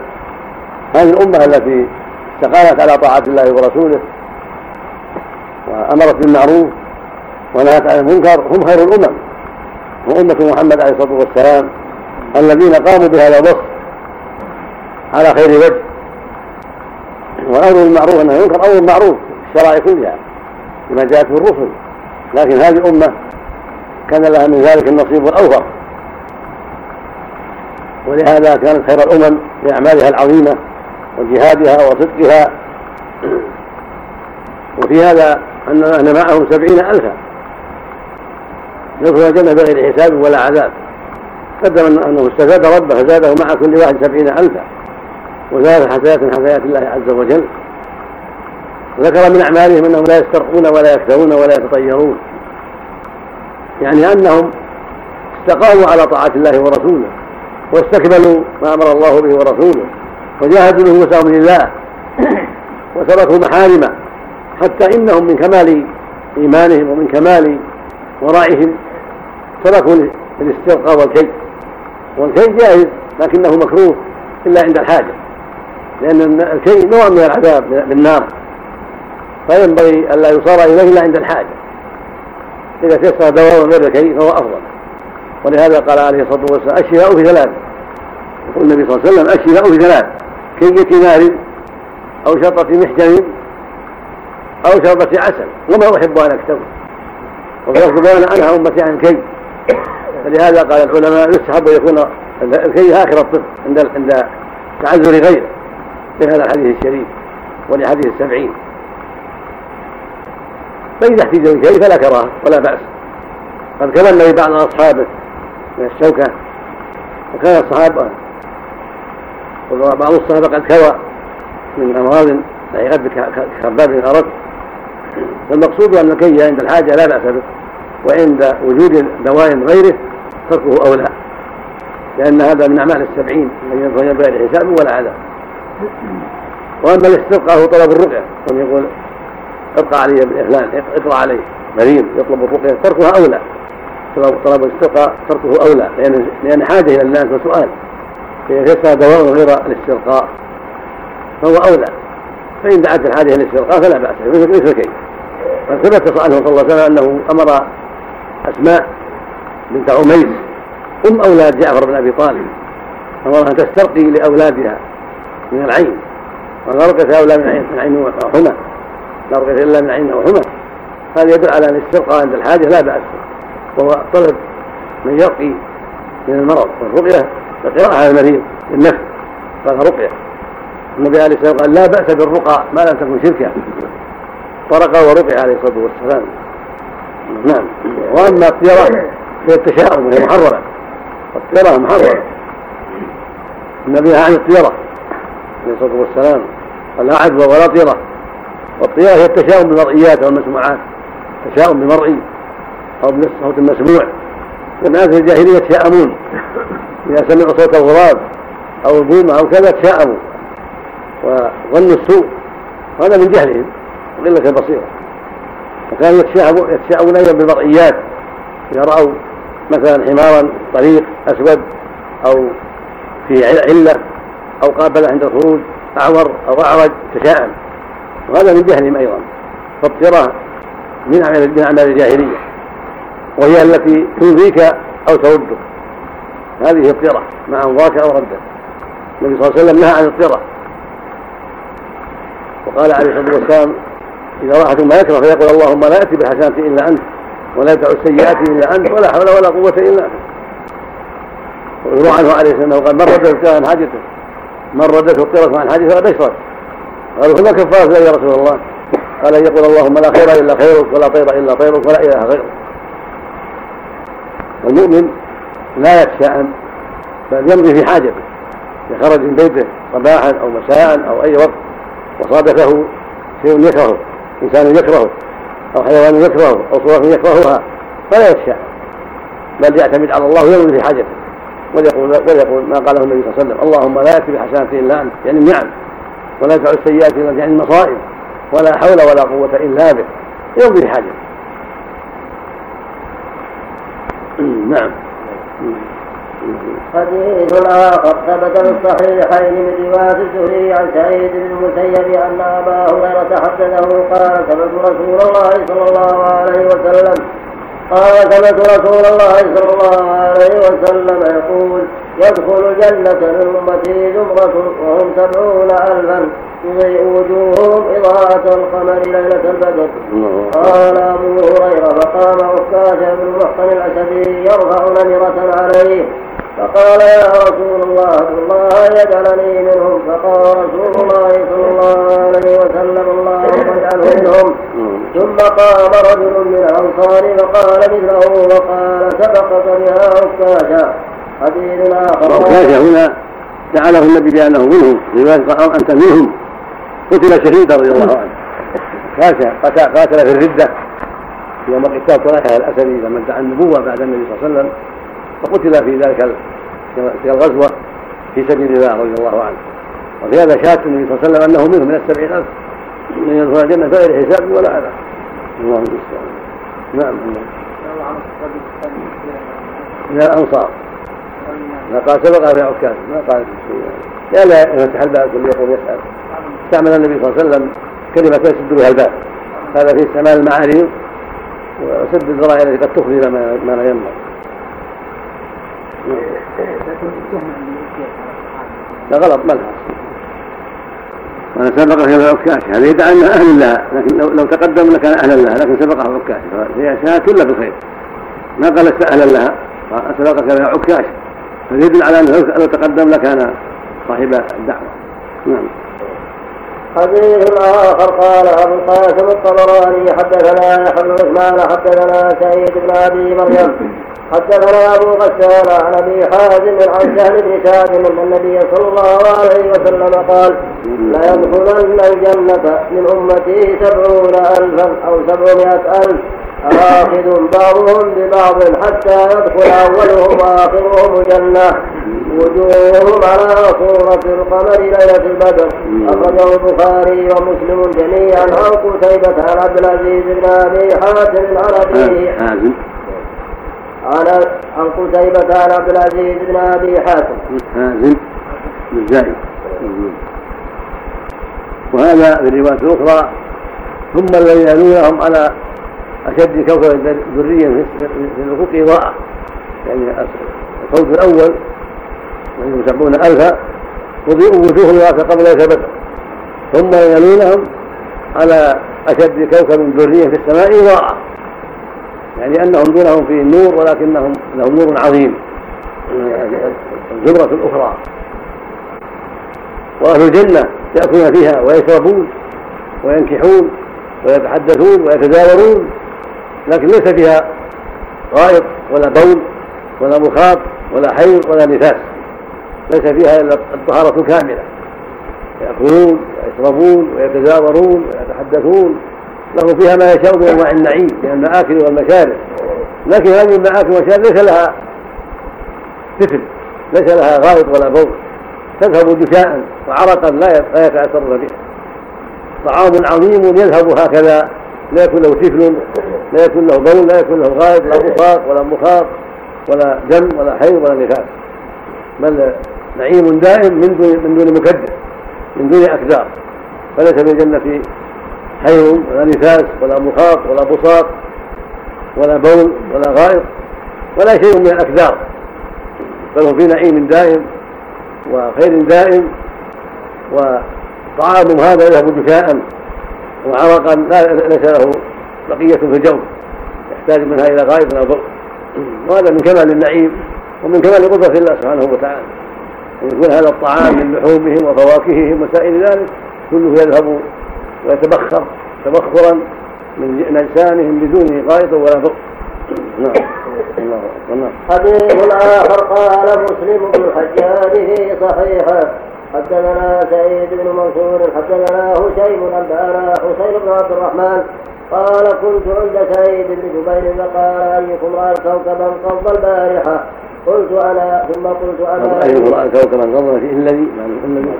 هذه الأمة التي استقامت على طاعة الله ورسوله وأمرت بالمعروف ونهت عن المنكر هم خير الأمم. وأمة محمد عليه الصلاة والسلام الذين قاموا بهذا الوصف على خير وجه. والأمر بالمعروف والنهي عن المنكر أمر معروف الشرائع كلها. بما جاءت في الرسل لكن هذه الأمة كان لها من ذلك النصيب الأوفر ولهذا كانت خير الأمم بأعمالها العظيمة وجهادها وصدقها. وفي هذا أن معهم سبعين ألفا. يدخل الجنة بغير حساب ولا عذاب. قدم أنه استزاد ربه فزاده مع كل واحد سبعين ألفا. وزاد حسنات من حسنات الله عز وجل. وذكر من أعمالهم أنهم لا يسترقون ولا يكتوون ولا يتطيرون. يعني أنهم استقاموا على طاعة الله ورسوله واستكملوا ما أمر الله به ورسوله وجاهدوا وسعوا لله وتركوا محارمه حتى إنهم من كمال إيمانهم ومن كمال ورعهم تركوا الاسترقاء والكي والكي جائز لكنه مكروه إلا عند الحاجة لأن الكي نوع من العذاب بالنار فينبغي ألا يصار إليه إلا عند الحاجة. إذا تيسر دواء غير الكي فهو أفضل. ولهذا قال عليه الصلاة والسلام الشفاء في ثلاث يقول النبي صلى الله عليه وسلم الشفاء في ثلاث كية نار أو شرطة محجم أو شربة عسل. وما أحب أن أكتوي. وفي أنا أنهى أمتي عن الكي فلهذا قال العلماء يستحب أن يكون الكي آخر الطب عند عند تعذر غيره. لهذا الحديث الشريف ولحديث السبعين. فإذا احتيج للكي فلا كراهة ولا بأس. قد كوى بعض أصحابه من الشوكة وكان الصحابة وبعض الصحابة قد كوى من أمراض يعني قد كباب أردت فالمقصود أن الكي عند الحاجة لا بأس به وعند وجود دواء غيره تركه أولى. لأن هذا من أعمال السبعين الذين يدخلون بغير حساب ولا عذاب. وأما الاسترقاء هو طلب الرقية ثم يقول ابقى علي بالإخلال اقرأ عليه مريم يطلب الرقية تركها أولى طلب الاسترقاء تركه أولى لأن لأن حاجة إلى الناس وسؤال. فإذا دواء غير الاسترقاء فهو أولى فإن دعت الحاجة إلى الاسترقاء فلا بأس مثل كيف قد ثبت صلى الله عليه وسلم أنه أمر أسماء بنت عميس أم أولاد جعفر بن أبي طالب. أمرها أن تسترقي لأولادها من العين. رقية هؤلاء من عين من عين وحمى لا رقية إلا من عين وحمى هذا يدل على أن الاسترقاء عند الحاجة لا بأس. وهو طلب من يرقي من المرض والرقية القراءة على المريض بالنفس قال رقية. النبي عليه الصلاة والسلام قال لا بأس بالرقى ما لم تكن شركا. طرق ورقي عليه الصلاة والسلام. نعم. وأما الطيرة هي التشاؤم وهي محرمة الطيرة محرمة النبي عن الطيرة عليه الصلاة والسلام. قال لا عدوى ولا طيرة. والطيرة هي التشاؤم بالمرئيات والمسموعات. التشاؤم بمرئي أو بالصوت المسموع. والناس في الجاهلية يتشاءمون إذا سمعوا صوت الغراب أو البومة أو كذا تشاءموا وظنوا السوء. هذا من جهلهم. وقلة البصيرة وكانوا يتشاءمون أيضا بالمرئيات. إذا رأوا مثلا حمارا طريق أسود أو في علة أو قابل عند الخروج أعور أو أعرج تشاءم وهذا من جهلهم أيضا فالطيرة من أعمال من أعمال الجاهلية وهي التي تنفيك أو تردك هذه الطيرة مع أنظاك أو ردك النبي صلى الله عليه وسلم نهى عن الطيرة. وقال عليه الصلاة والسلام إذا راحت ما يكره فيقول اللهم لا يأتي بالحسنات إلا أنت ولا يدع السيئات إلا أنت ولا حول ولا قوة إلا انت ويروى عنه عليه الصلاة والسلام قال من ردته عن حاجته من ردته الطيرة عن حاجته فقد اشرك قالوا فما كفاره يا رسول الله. قال ان يقول اللهم لا خير إلا خيرك ولا طير إلا طيرك ولا إله غيرك. والمؤمن لا يخشى أن بل يمضي في حاجته إذا خرج من بيته صباحا أو مساء أو أي وقت وصادفه شيء يكرهه إنسان يكرهه أو حيوان يكرهه أو صورة يكرهها فلا يخشى. بل يعتمد على الله ويمضي في حاجته. وليقول وليقول ما قاله النبي صلى الله عليه وسلم اللهم لا يأتي بحسنات إلا أنت يعني النعم ولا يدفع السيئات الا يعني المصائب ولا حول ولا قوة إلا به. يمضي حاجة نعم. حديث آخر ثبت في الصحيحين من رواية الزهري عن سعيد بن المسيب أن أبا هريرة حدثه قال سمعت رسول الله صلى الله عليه وسلم قال سمعت رسول الله صلى الله عليه وسلم يقول يدخل الجنة من أمتي زمرة وهم سبعون ألفا. تضيء وجوههم إضاءة القمر ليلة البدر. قال أبو هريرة فقام عكاشة بن محصن الأسدي يرفع نمرة عليه. فقال يا رسول الله الله يجعلني منهم؟ فقال رسول الله صلى الله عليه وسلم اللهم اجعله منهم. ثم قام رجل من الأنصار فقال مثله وقال سبقت بها عكاشا حديث آخر. عكاشا هنا جعله النبي بأنه منهم روايه قال أنت منهم. قتل شهيدا رضي الله عنه. عكاشا قاتل في الردة. يوم قتال طلحه الاسدي لما ادعى النبوة بعد النبي صلى الله عليه وسلم. فقتل في ذلك تلك الغزوة في سبيل الله رضي الله عنه. وفي هذا شاهد النبي صلى الله عليه وسلم أنه منهم من السبعين ألف من يدخل الجنة بغير حساب ولا عذاب الله المستعان. نعم. من الأنصار ما قال سبق في عكاز. ما قال. لا لا يفتح الباب كل يقول يسأل. استعمل النبي صلى الله عليه وسلم كلمة يسد بها الباب. هذا في استعمال المعاريض وسد الذرائع التي قد تخفي ما لا ينبغي. لا غلط ما لها وأنا سبق في العكاش هذا يدعي انه أهل لها لكن لو, لو تقدم لكان أهلا لها لكن سبقه عكاش فهي اشياء كلها بالخير ما قال أهلا لها سبقك بها عكاش فيدل على أنه لو تقدم لكان صاحب الدعوة. نعم. حديث آخر قال أبو القاسم الطبراني حدثنا يحيى بن عثمان حدثنا سعيد بن أبي مريم حدثنا أبو غسان عن أبي حازم عن سهل بن سعد إن النبي صلى الله عليه وسلم قال لا يدخلن الجنة من أمتي سبعون الفا أو سبعمائة ألف آخذ بعضهم ببعض حتى يدخل أولهم وآخرهم الجنة وجوههم على صورة القمر ليلة البدر. أخرجه البخاري ومسلم جميعا. عن قتيبة عن عبد العزيز بن أبي حاتم عن أبيه عن عن قتيبة عن عبد العزيز بن أبي حاتم. حازم بن زايد وهذا في الرواية الأخرى ثم الذين يلونهم على أشد كوكب ذريا في الأفق إضاءة. يعني الفوز الأول وهم سبعون ألفا تضيء وجوههم ذات قبل ليس ثم يلونهم على أشد كوكب ذريا في السماء إضاءة. يعني أنهم دونهم في النور ولكنهم لهم نور عظيم. الزمرة الأخرى. وأهل الجنة يأكلون فيها ويشربون وينكحون ويتحدثون ويتزاورون لكن ليس فيها غائط ولا بول ولا مخاط ولا حيض ولا نفاس. ليس فيها إلا الطهارة الكاملة يأكلون ويشربون ويتزاورون ويتحدثون. له فيها ما يشاء من أنواع النعيم من المآكل والمشارب. لكن هذه المآكل والمشارب ليس لها سفل ليس لها غائط ولا بول. تذهب جشاء وعرقا لا يتأثرون بها. طعام عظيم يذهب هكذا لا يكون له سفل لا يكون له بول لا يكون له غائط لا مخاط ولا مخاط ولا دم ولا حيض ولا نفاس. بل نعيم دائم من دون من دون مكدر من دون أكدار. فليس في الجنة حيض ولا نفاس ولا مخاط ولا بساط ولا بول ولا غائط ولا شيء من الأكدار. بل هو في نعيم دائم وخير دائم طعام هذا يذهب جشاء وعرقا لا ليس له بقية في الجو. يحتاج منها إلى غائط أو بر وهذا من كمال النعيم ومن كمال قدرة الله سبحانه وتعالى. أن يكون هذا الطعام من لحومهم وفواكههم وسائر ذلك كله يذهب ويتبخر تبخرا من أجسامهم بدون غائط ولا بر نعم. الله نعم. حديث آخر قال مسلم بن الحجاج في صحيحه حدثنا سعيد بن منصور حدثنا هشيم أنبأنا حسين بن عبد الرحمن. قال كنت عند سعيد بن جبير فقال أيكم رأى كوكبا قبض البارحة؟ قلت أنا ثم قلت أنا أيكم رأى كوكبا قبض الذي معنى الذي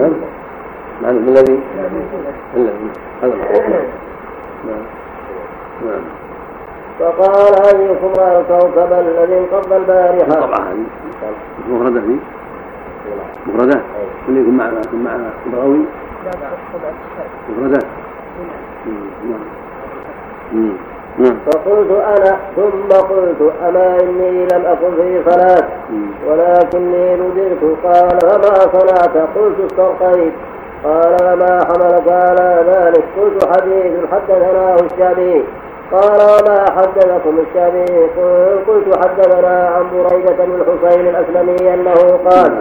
نعم معنى الذي الذي هذا نعم. نعم. فقال أيكم رأى الكوكب الذي انقض البارحة؟ طبعا. مفردة مفردة كل يكون معنا يكون معنا بغوي مفردة فقلت أنا ثم قلت أما إني لم أكن في صلاة ولكني نذرت. قال فما صنعت؟ قلت استرقيت قال وما حملك على ذلك؟ قلت حديث حدثناه الشعبي قال وما حدثكم الشافعي؟ قلت حدثنا عن بريدة بن الحسين الأسلمي أنه قال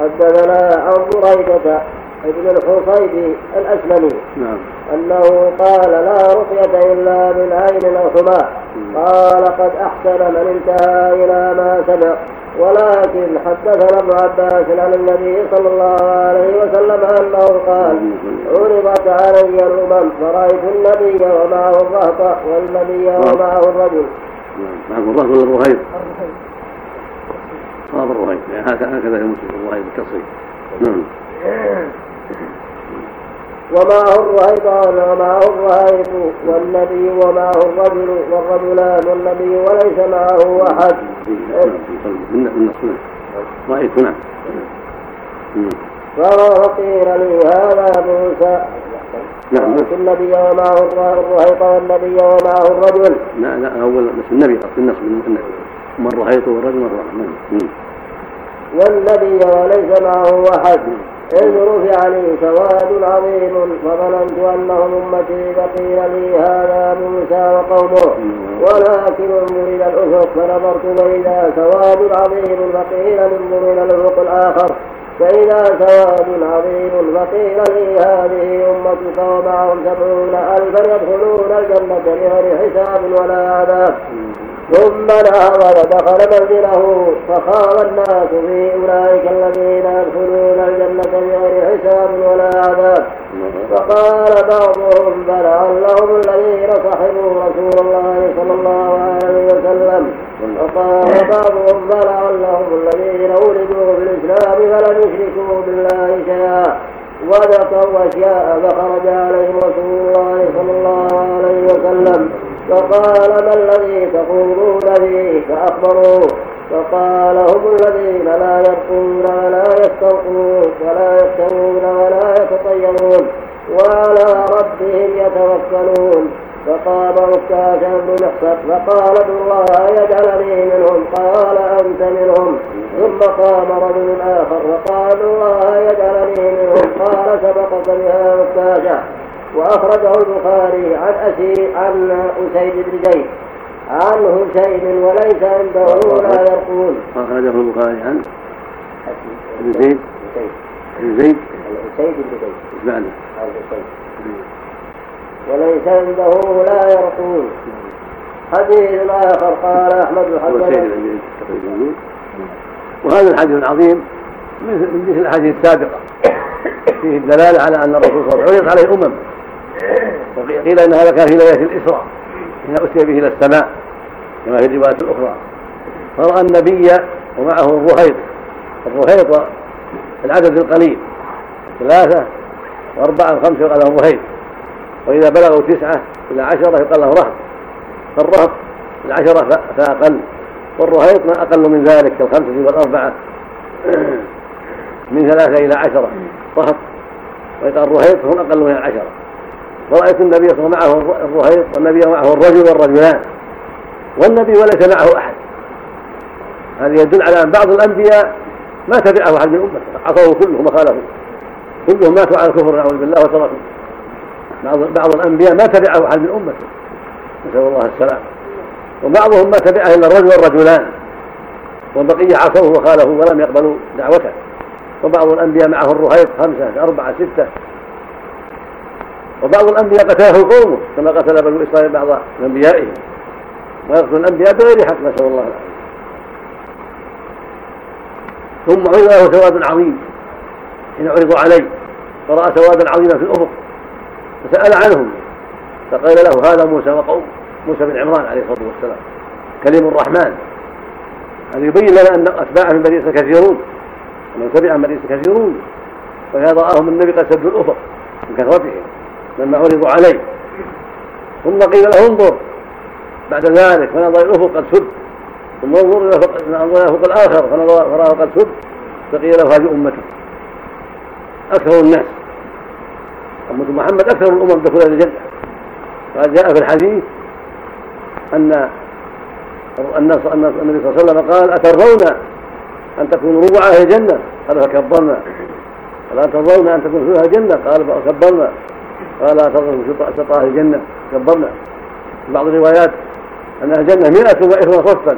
حدثنا عن بريدة ابن الحصيب الأسلمي نعم. أنه قال لا رقية إلا من عين أو قال قد أحسن من انتهى إلى ما سمع. ولكن حدثنا ابن عباس عن النبي صلى الله عليه وسلم أنه قال عرضت علي الأمم فرأيت النبي ومعه الرهط والنبي ومعه الرجل. معه الرهط ولا الرهيب؟ الرهيب. الرهيب هكذا في مسلم الرهيب بالتصريف. نعم. ومعه الرهيطان ومعه الرهيط والنبي ومعه الرجل والرجلان والنبي وليس معه أحد. من رأيت نعم فقيل لي هذا موسى. نعم. النبي ومعه الرهيط والنبي ومعه الرجل لا لا أول بس النبي قصد النص من النبي من الرهيط والرجل نعم والنبي وليس معه أحد. إذ رفع لي سواد عظيم فظننت أنهم أمتي فقيل لي هذا موسى وقومه. ولكن انظر إلى الأفق فنظرت فإذا سواد عظيم فقيل انظر إلى الأفق الآخر. فإذا سواد عظيم فقيل لي هذه أمتك ومعهم سبعون ألفا يدخلون الجنة بغير حساب ولا عذاب. ثم نهض ودخل منزله فخاض الناس في أولئك الذين يدخلون الجنة بغير حساب ولا عذاب. فقال بعضهم فلعلهم الذين صحبوا رسول الله صلى الله عليه وسلم. وقال بعضهم فلعلهم الذين ولدوا في الإسلام فلم يشركوا بالله شيئا. وذكروا اشياء فخرج عليهم رسول الله صلى الله عليه وسلم. فقال ما الذي تقولون به فأخبروه. فقال هم الذين لا يرقون ولا يسترقون ولا يستوون ولا يتطيرون وعلى ربهم يتوكلون. فقام عكاش بن محصن فقال ادعو الله يجعلني منهم. قال أنت منهم. ثم قام رجل آخر فقال الله يجعلني منهم. قال سبقك بها عكاشه وأخرجه البخاري عن أسي عن أسيد بن زيد. عن هشيم وليس عنده لا يقول أخرجه البخاري عن ابن زيد. ابن زيد. أسيد بن زيد. وليس عنده لا يرقون. حديث آخر قال أحمد حدثنا وهذا الحديث العظيم من جنس الأحاديث السابقة. فيه الدلالة على أن الرسول صلى الله عليه وسلم عليه أمم. وقيل إن هذا كان في ليلة الإسراء حين أتي به إلى السماء كما في الروايات الأخرى. فرأى النبي ومعه الرهيط الرهيط العدد القليل ثلاثة وأربعة وخمسه يقال لهم رهيط. وإذا بلغوا تسعة إلى عشرة يقال لهم رهط. فالرهط العشره فأقل والرهيط ما أقل من ذلك كالخمسه والأربعة من ثلاثة إلى عشرة رهط. ويقال الرهيط هم أقل من العشرة. ورأيت النبي صلى الله عليه وسلم معه الرهيط والنبي معه الرجل والرجلان. والنبي وليس معه أحد. هذا يدل على أن بعض الأنبياء ما تبعه احد من امته عصوا كلهم وخالفوا كلهم ماتوا على الكفر نعوذ بالله وتركوا. بعض بعض الأنبياء ما تبعه احد من امته نسأل الله السلام وبعضهم ما تبعه إلا الرجل والرجلان. والبقية عصوه وخالفوا ولم يقبلوا دعوته. وبعض الأنبياء معه الرهيب خمسة أربعة ستة. وبعض الأنبياء قتله قومه كما قتل بنو إسرائيل بعض أنبيائهم. ويقتل الأنبياء بغير حق نسال الله العافيه ثم عرض له سواد عظيم. حين عرضوا عليه فرأى سوادا عظيما في الافق فسأل عنهم فقال له هذا موسى وقوم موسى بن عمران عليه الصلاة والسلام. كلم الرحمن. هذا يبين لنا أن أتباعه من بني كثيرون. من تبع من بني كثيرون. ولهذا رآهم النبي قد سدوا الأفق من كثرتهم. لما عرضوا عليه. ثم قيل له انظر. بعد ذلك فنظر الافق قد سد ثم انظر إلى الافق الآخر فراه قد سد فقيل له هذه أمتك. أكثر الناس. أمة محمد أكثر الأمم دخولا الجنة. وقد جاء في الحديث ان النبي صلى الله عليه وسلم قال أترضون أن تكونوا ربع أهل الجنة؟ قال فكبرنا. الا ترضون أن تكون فيها الجنة؟ قال فكبرنا. قال شطاء أهل الجنة. كبرنا. في بعض الروايات أن الجنة مئة وإثنى صفا.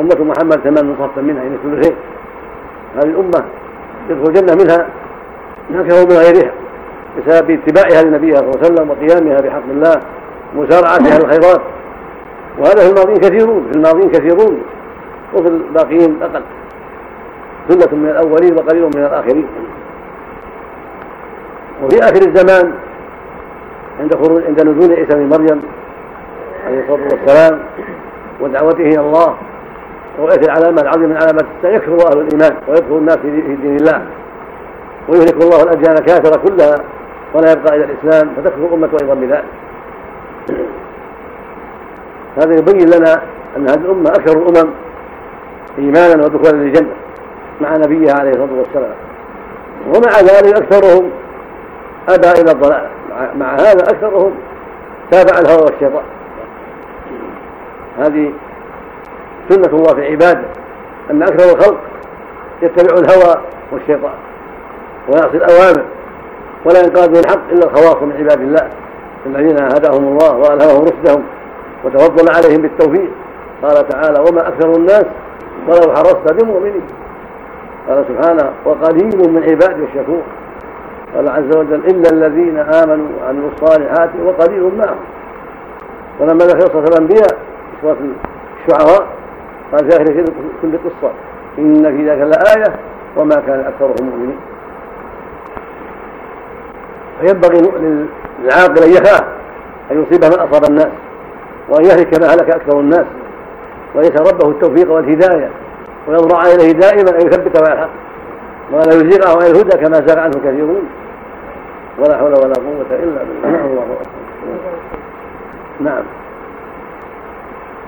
أمة محمد ثمان صفا منها يعني ثلثين. هذه الأمة يدخل الجنة منها أكثر من غيرها بسبب اتباعها لنبيها صلى الله عليه وسلم وقيامها بحق الله ومسارعتها للخيرات. وهذا في الماضيين كثيرون في الماضيين كثيرون. وفي الباقيين أقل ثلة من الأولين وقليل من الآخرين. وفي آخر الزمان عند خروج عند نزول عيسى بن مريم عليه الصلاة والسلام ودعوته إلى الله ورؤية العلامة العظيمة من علامات يكفر أهل الإيمان ويدخل الناس في دين الله ويهلك الله الأديان الكافرة كلها ولا يبقى إلى الإسلام فتكفر الأمة أيضا بذلك. هذا يبين لنا أن هذه الأمة أكثر الأمم إيمانا ودخولا للجنة مع نبيها عليه الصلاة والسلام ومع ذلك أكثرهم أبى إلى الضلال. مع هذا أكثرهم تابع الهوى والشيطان. هذه سنة الله في عباده أن أكثر الخلق يتبع الهوى والشيطان ويعصي الأوامر ولا ينقاد الحق إلا الخواص من عباد الله الذين هداهم الله وألهمهم رشدهم وتفضل عليهم بالتوفيق. قال تعالى وما أكثر الناس ولو حرصت بمؤمنين قال سبحانه وقليل من عبادي الشكور قال عز وجل إلا الذين آمنوا وعملوا الصالحات وقليل معهم ولما ذكر قصة الأنبياء سورة الشعراء قال في آخر كل قصة. إن في ذلك لآية وما كان أكثرهم مؤمنين. فينبغي للعاقل أن يخاف أن يصيبه من أصاب الناس وأن يهلك ما هلك أكثر الناس ويسأل ربه التوفيق والهداية ويضرع إليه دائما أن يثبت على الحق. ولا يزيغه عن الهدى كما زاغ عنه كثيرون. ولا حول ولا قوة إلا بالله. الله أكبر. نعم.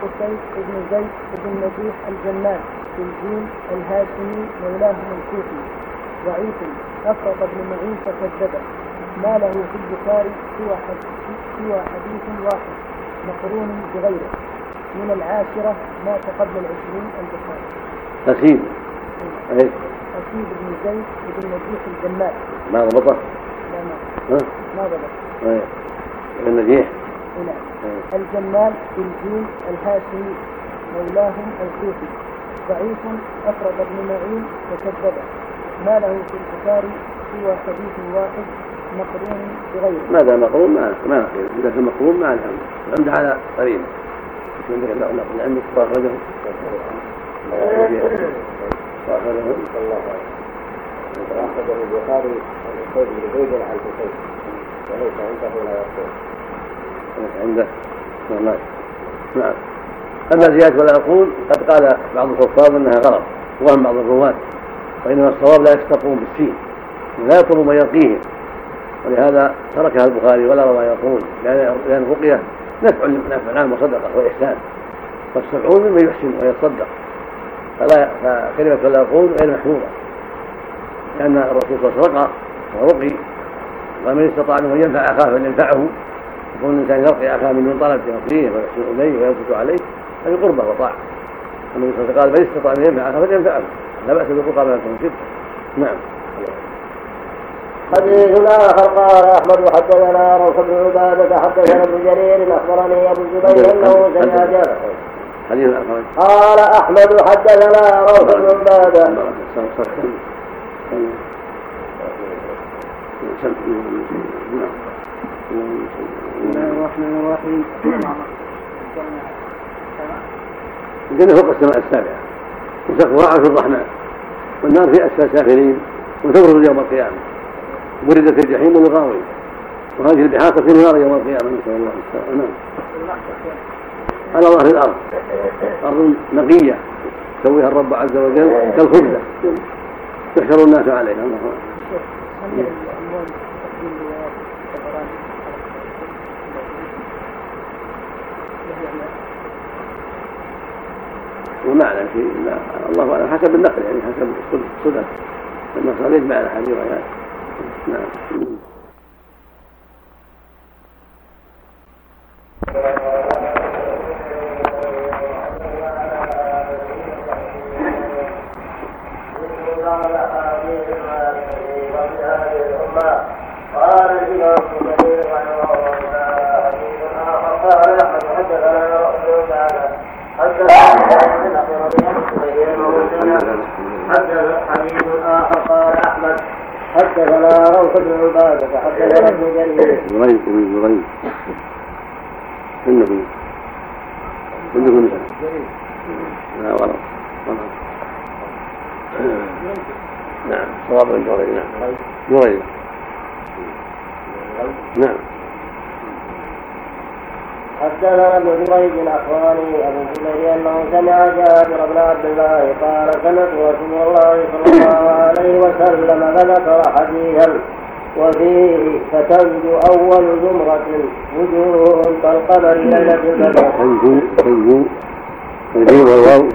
قتيس بن زيد بن نجيح الجمال في الجين الهاشمي مولاهم الكوفي. ضعيف أفرط بن معين فكذبه. ما له في البخاري سوى سوى حديث واحد مقرون بغيره. من العاشرة مات قبل العشرين البخاري. أي. أسيد بن زيد بن نجيح الجمال. ما ضبطه؟ لا ما. ما ضبط. أي. ابن نجيح. نعم. الجمال بالجيم الهاشمي مولاهم الكوفي ضعيف أفرد ابن معين وكذبه ما له في البخاري سوى حديث واحد مقرون بغيره ماذا مقرون ما ما نقول إذا كان مقرون ما نعم الحمد على مش عندك لا نقول عندك فأخرجه فأخرجه الله أخرجه البخاري عن أسيد بن زيد عن الحسين وليس عنده. لا يقول عنده نعم. نعم أما زيادة ولا أقول قد قال بعض الحفاظ أنها غلط وهم بعض الرواة. وإنما الصواب لا يستقون بالسين لا يطلب من يرقيهم ولهذا تركها البخاري ولا روى يقول لأن الرقية نفع نفع عام وصدقة وإحسان. والسبعون ممن يحسن ويتصدق. فكلمة ولا يقول غير محمودة لأن الرسول صلى الله عليه وسلم ورقي ومن استطاع منه أن ينفع أخاه فلينفعه يكون الإنسان يرقي أخاه من طلب يرقيه ويحسن إليه وينفث عليه. هذه قربة وطاعة. النبي صلى الله عليه وسلم قال من استطاع أن ينفع أخاه فلينفعه لا بأس بالرقى ستة نعم. حديث آخر قال أحمد حدثنا روح بن عبادة حدثنا ابن جرير أخبرني أبو الزبير أنه سمع جابر. حديث آخر. قال أحمد حدثنا روح بن عبادة. بسم الله الرحمن الرحيم الجنة فوق السماء السابعة. وسقفها عرش الرحمن. والنار في أسفل سافلين وتبرز يوم القيامة. بردت الجحيم والغاوي وهذه البحار تصير نارا يوم القيامة. نسأل الله السلامة نعم. على ظهر الأرض. أرض نقية. يسويها الرب عز وجل كالخبزة. يحشر الناس عليها. الله وما على شيء الله أعلم. حسب النقل يعني حسب الصدف المصاريف مع الاحاديث نعم. قال الإمام ابن كثير رحمه الله حديث آخر قال أحمد حدثنا رسول حدثنا حديث آخر قال أحمد حدثنا روح بن عبادة حدثنا ابن جرير زريق بن زريق انه انه لا ورد نعم صواب بن جريج نعم جريج نعم حدثنا ابن جريج الاخواني ابو الزبير انه سمع جابر بن عبد الله قال سمعت رسول الله صلى الله عليه وسلم فذكر حديثا وفيه فتنجو اول زمرة وجوه كالقمر ليلة البدر. تنجو تنجو تنجو والواو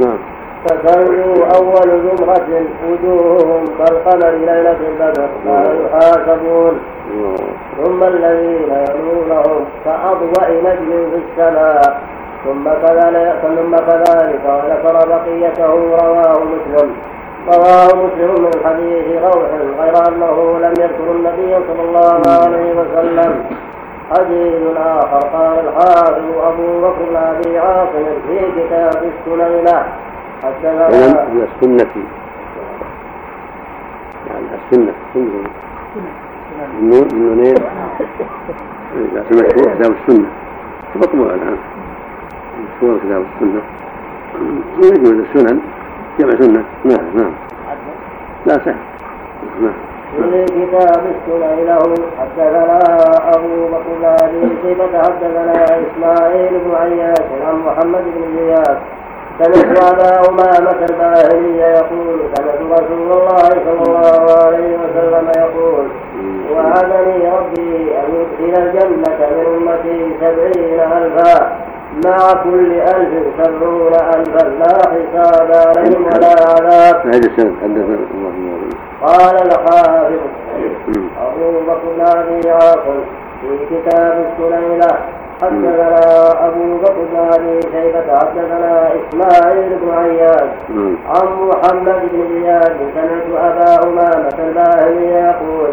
نعم فتنجو أول زمرة وجوههم كالقمر ليلة البدر لا يحاسبون. ثم الذين يلونهم كأضواء نجم في السماء. ثم كذلك ثم كذلك وذكر بقيته رواه مسلم. رواه مسلم من حديث روح غير أنه لم يذكر النبي صلى الله عليه وسلم. حديث آخر قال الحافظ أبو بكر أبي عاصم في كتاب السنينة. حدثنا هي السنة. يعني السنة. سنة. النون النونين إذا سمعت كتاب السنة. مطبوع الآن. مشهور كتاب السنة. ويجوز السنن. جمع سنة. نعم نعم. لا سهل نعم. في كتاب السنن له حدثنا أبو بكر بن ابي شيبه حدثنا إسماعيل بن عياش عن محمد بن زياد سمعت أبا أمامة الباهلي يقول سمعت رسول الله صلى الله عليه وسلم يقول وعدني ربي أن يدخل الجنة من أمتي سبعين ألفا مع كل ألف سبعون ألفا لا حساب عليهم ولا عذاب. قال الحافظ أبو بكر بن أبي عاصم في كتاب السليلة حدثنا أبو بكر بن أبي شيبة حدثنا إسماعيل بن عياش. عن محمد بن زياد سمعت أبا أمامة الباهلي يقول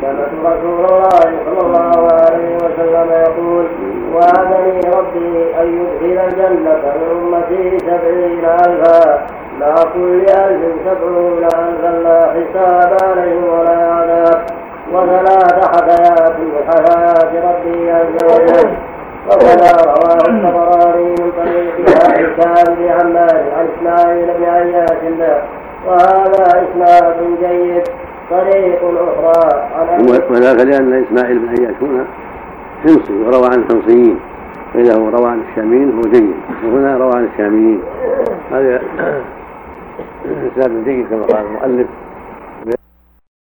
سمعت رسول الله صلى الله عليه وسلم يقول وعدني ربي أن يدخل الجنة من أمتي سبعين ألفا. مع كل ألف سبعون ألفا لا حساب عليهم ولا عذاب. وثلاث حثيات من ربي عز وجل. وكذا رواه الطبراني من طريق هشام بن عمار عن اسماعيل بن عياش له وهذا اسناد جيد طريق أخرى عن وذاك لأن اسماعيل بن عياش هنا حمصي وروى عن الحمصيين فاذا هو روى عن الشاميين هو جيد وهنا روى عن الشاميين هذا اسناد جيد كما قال المؤلف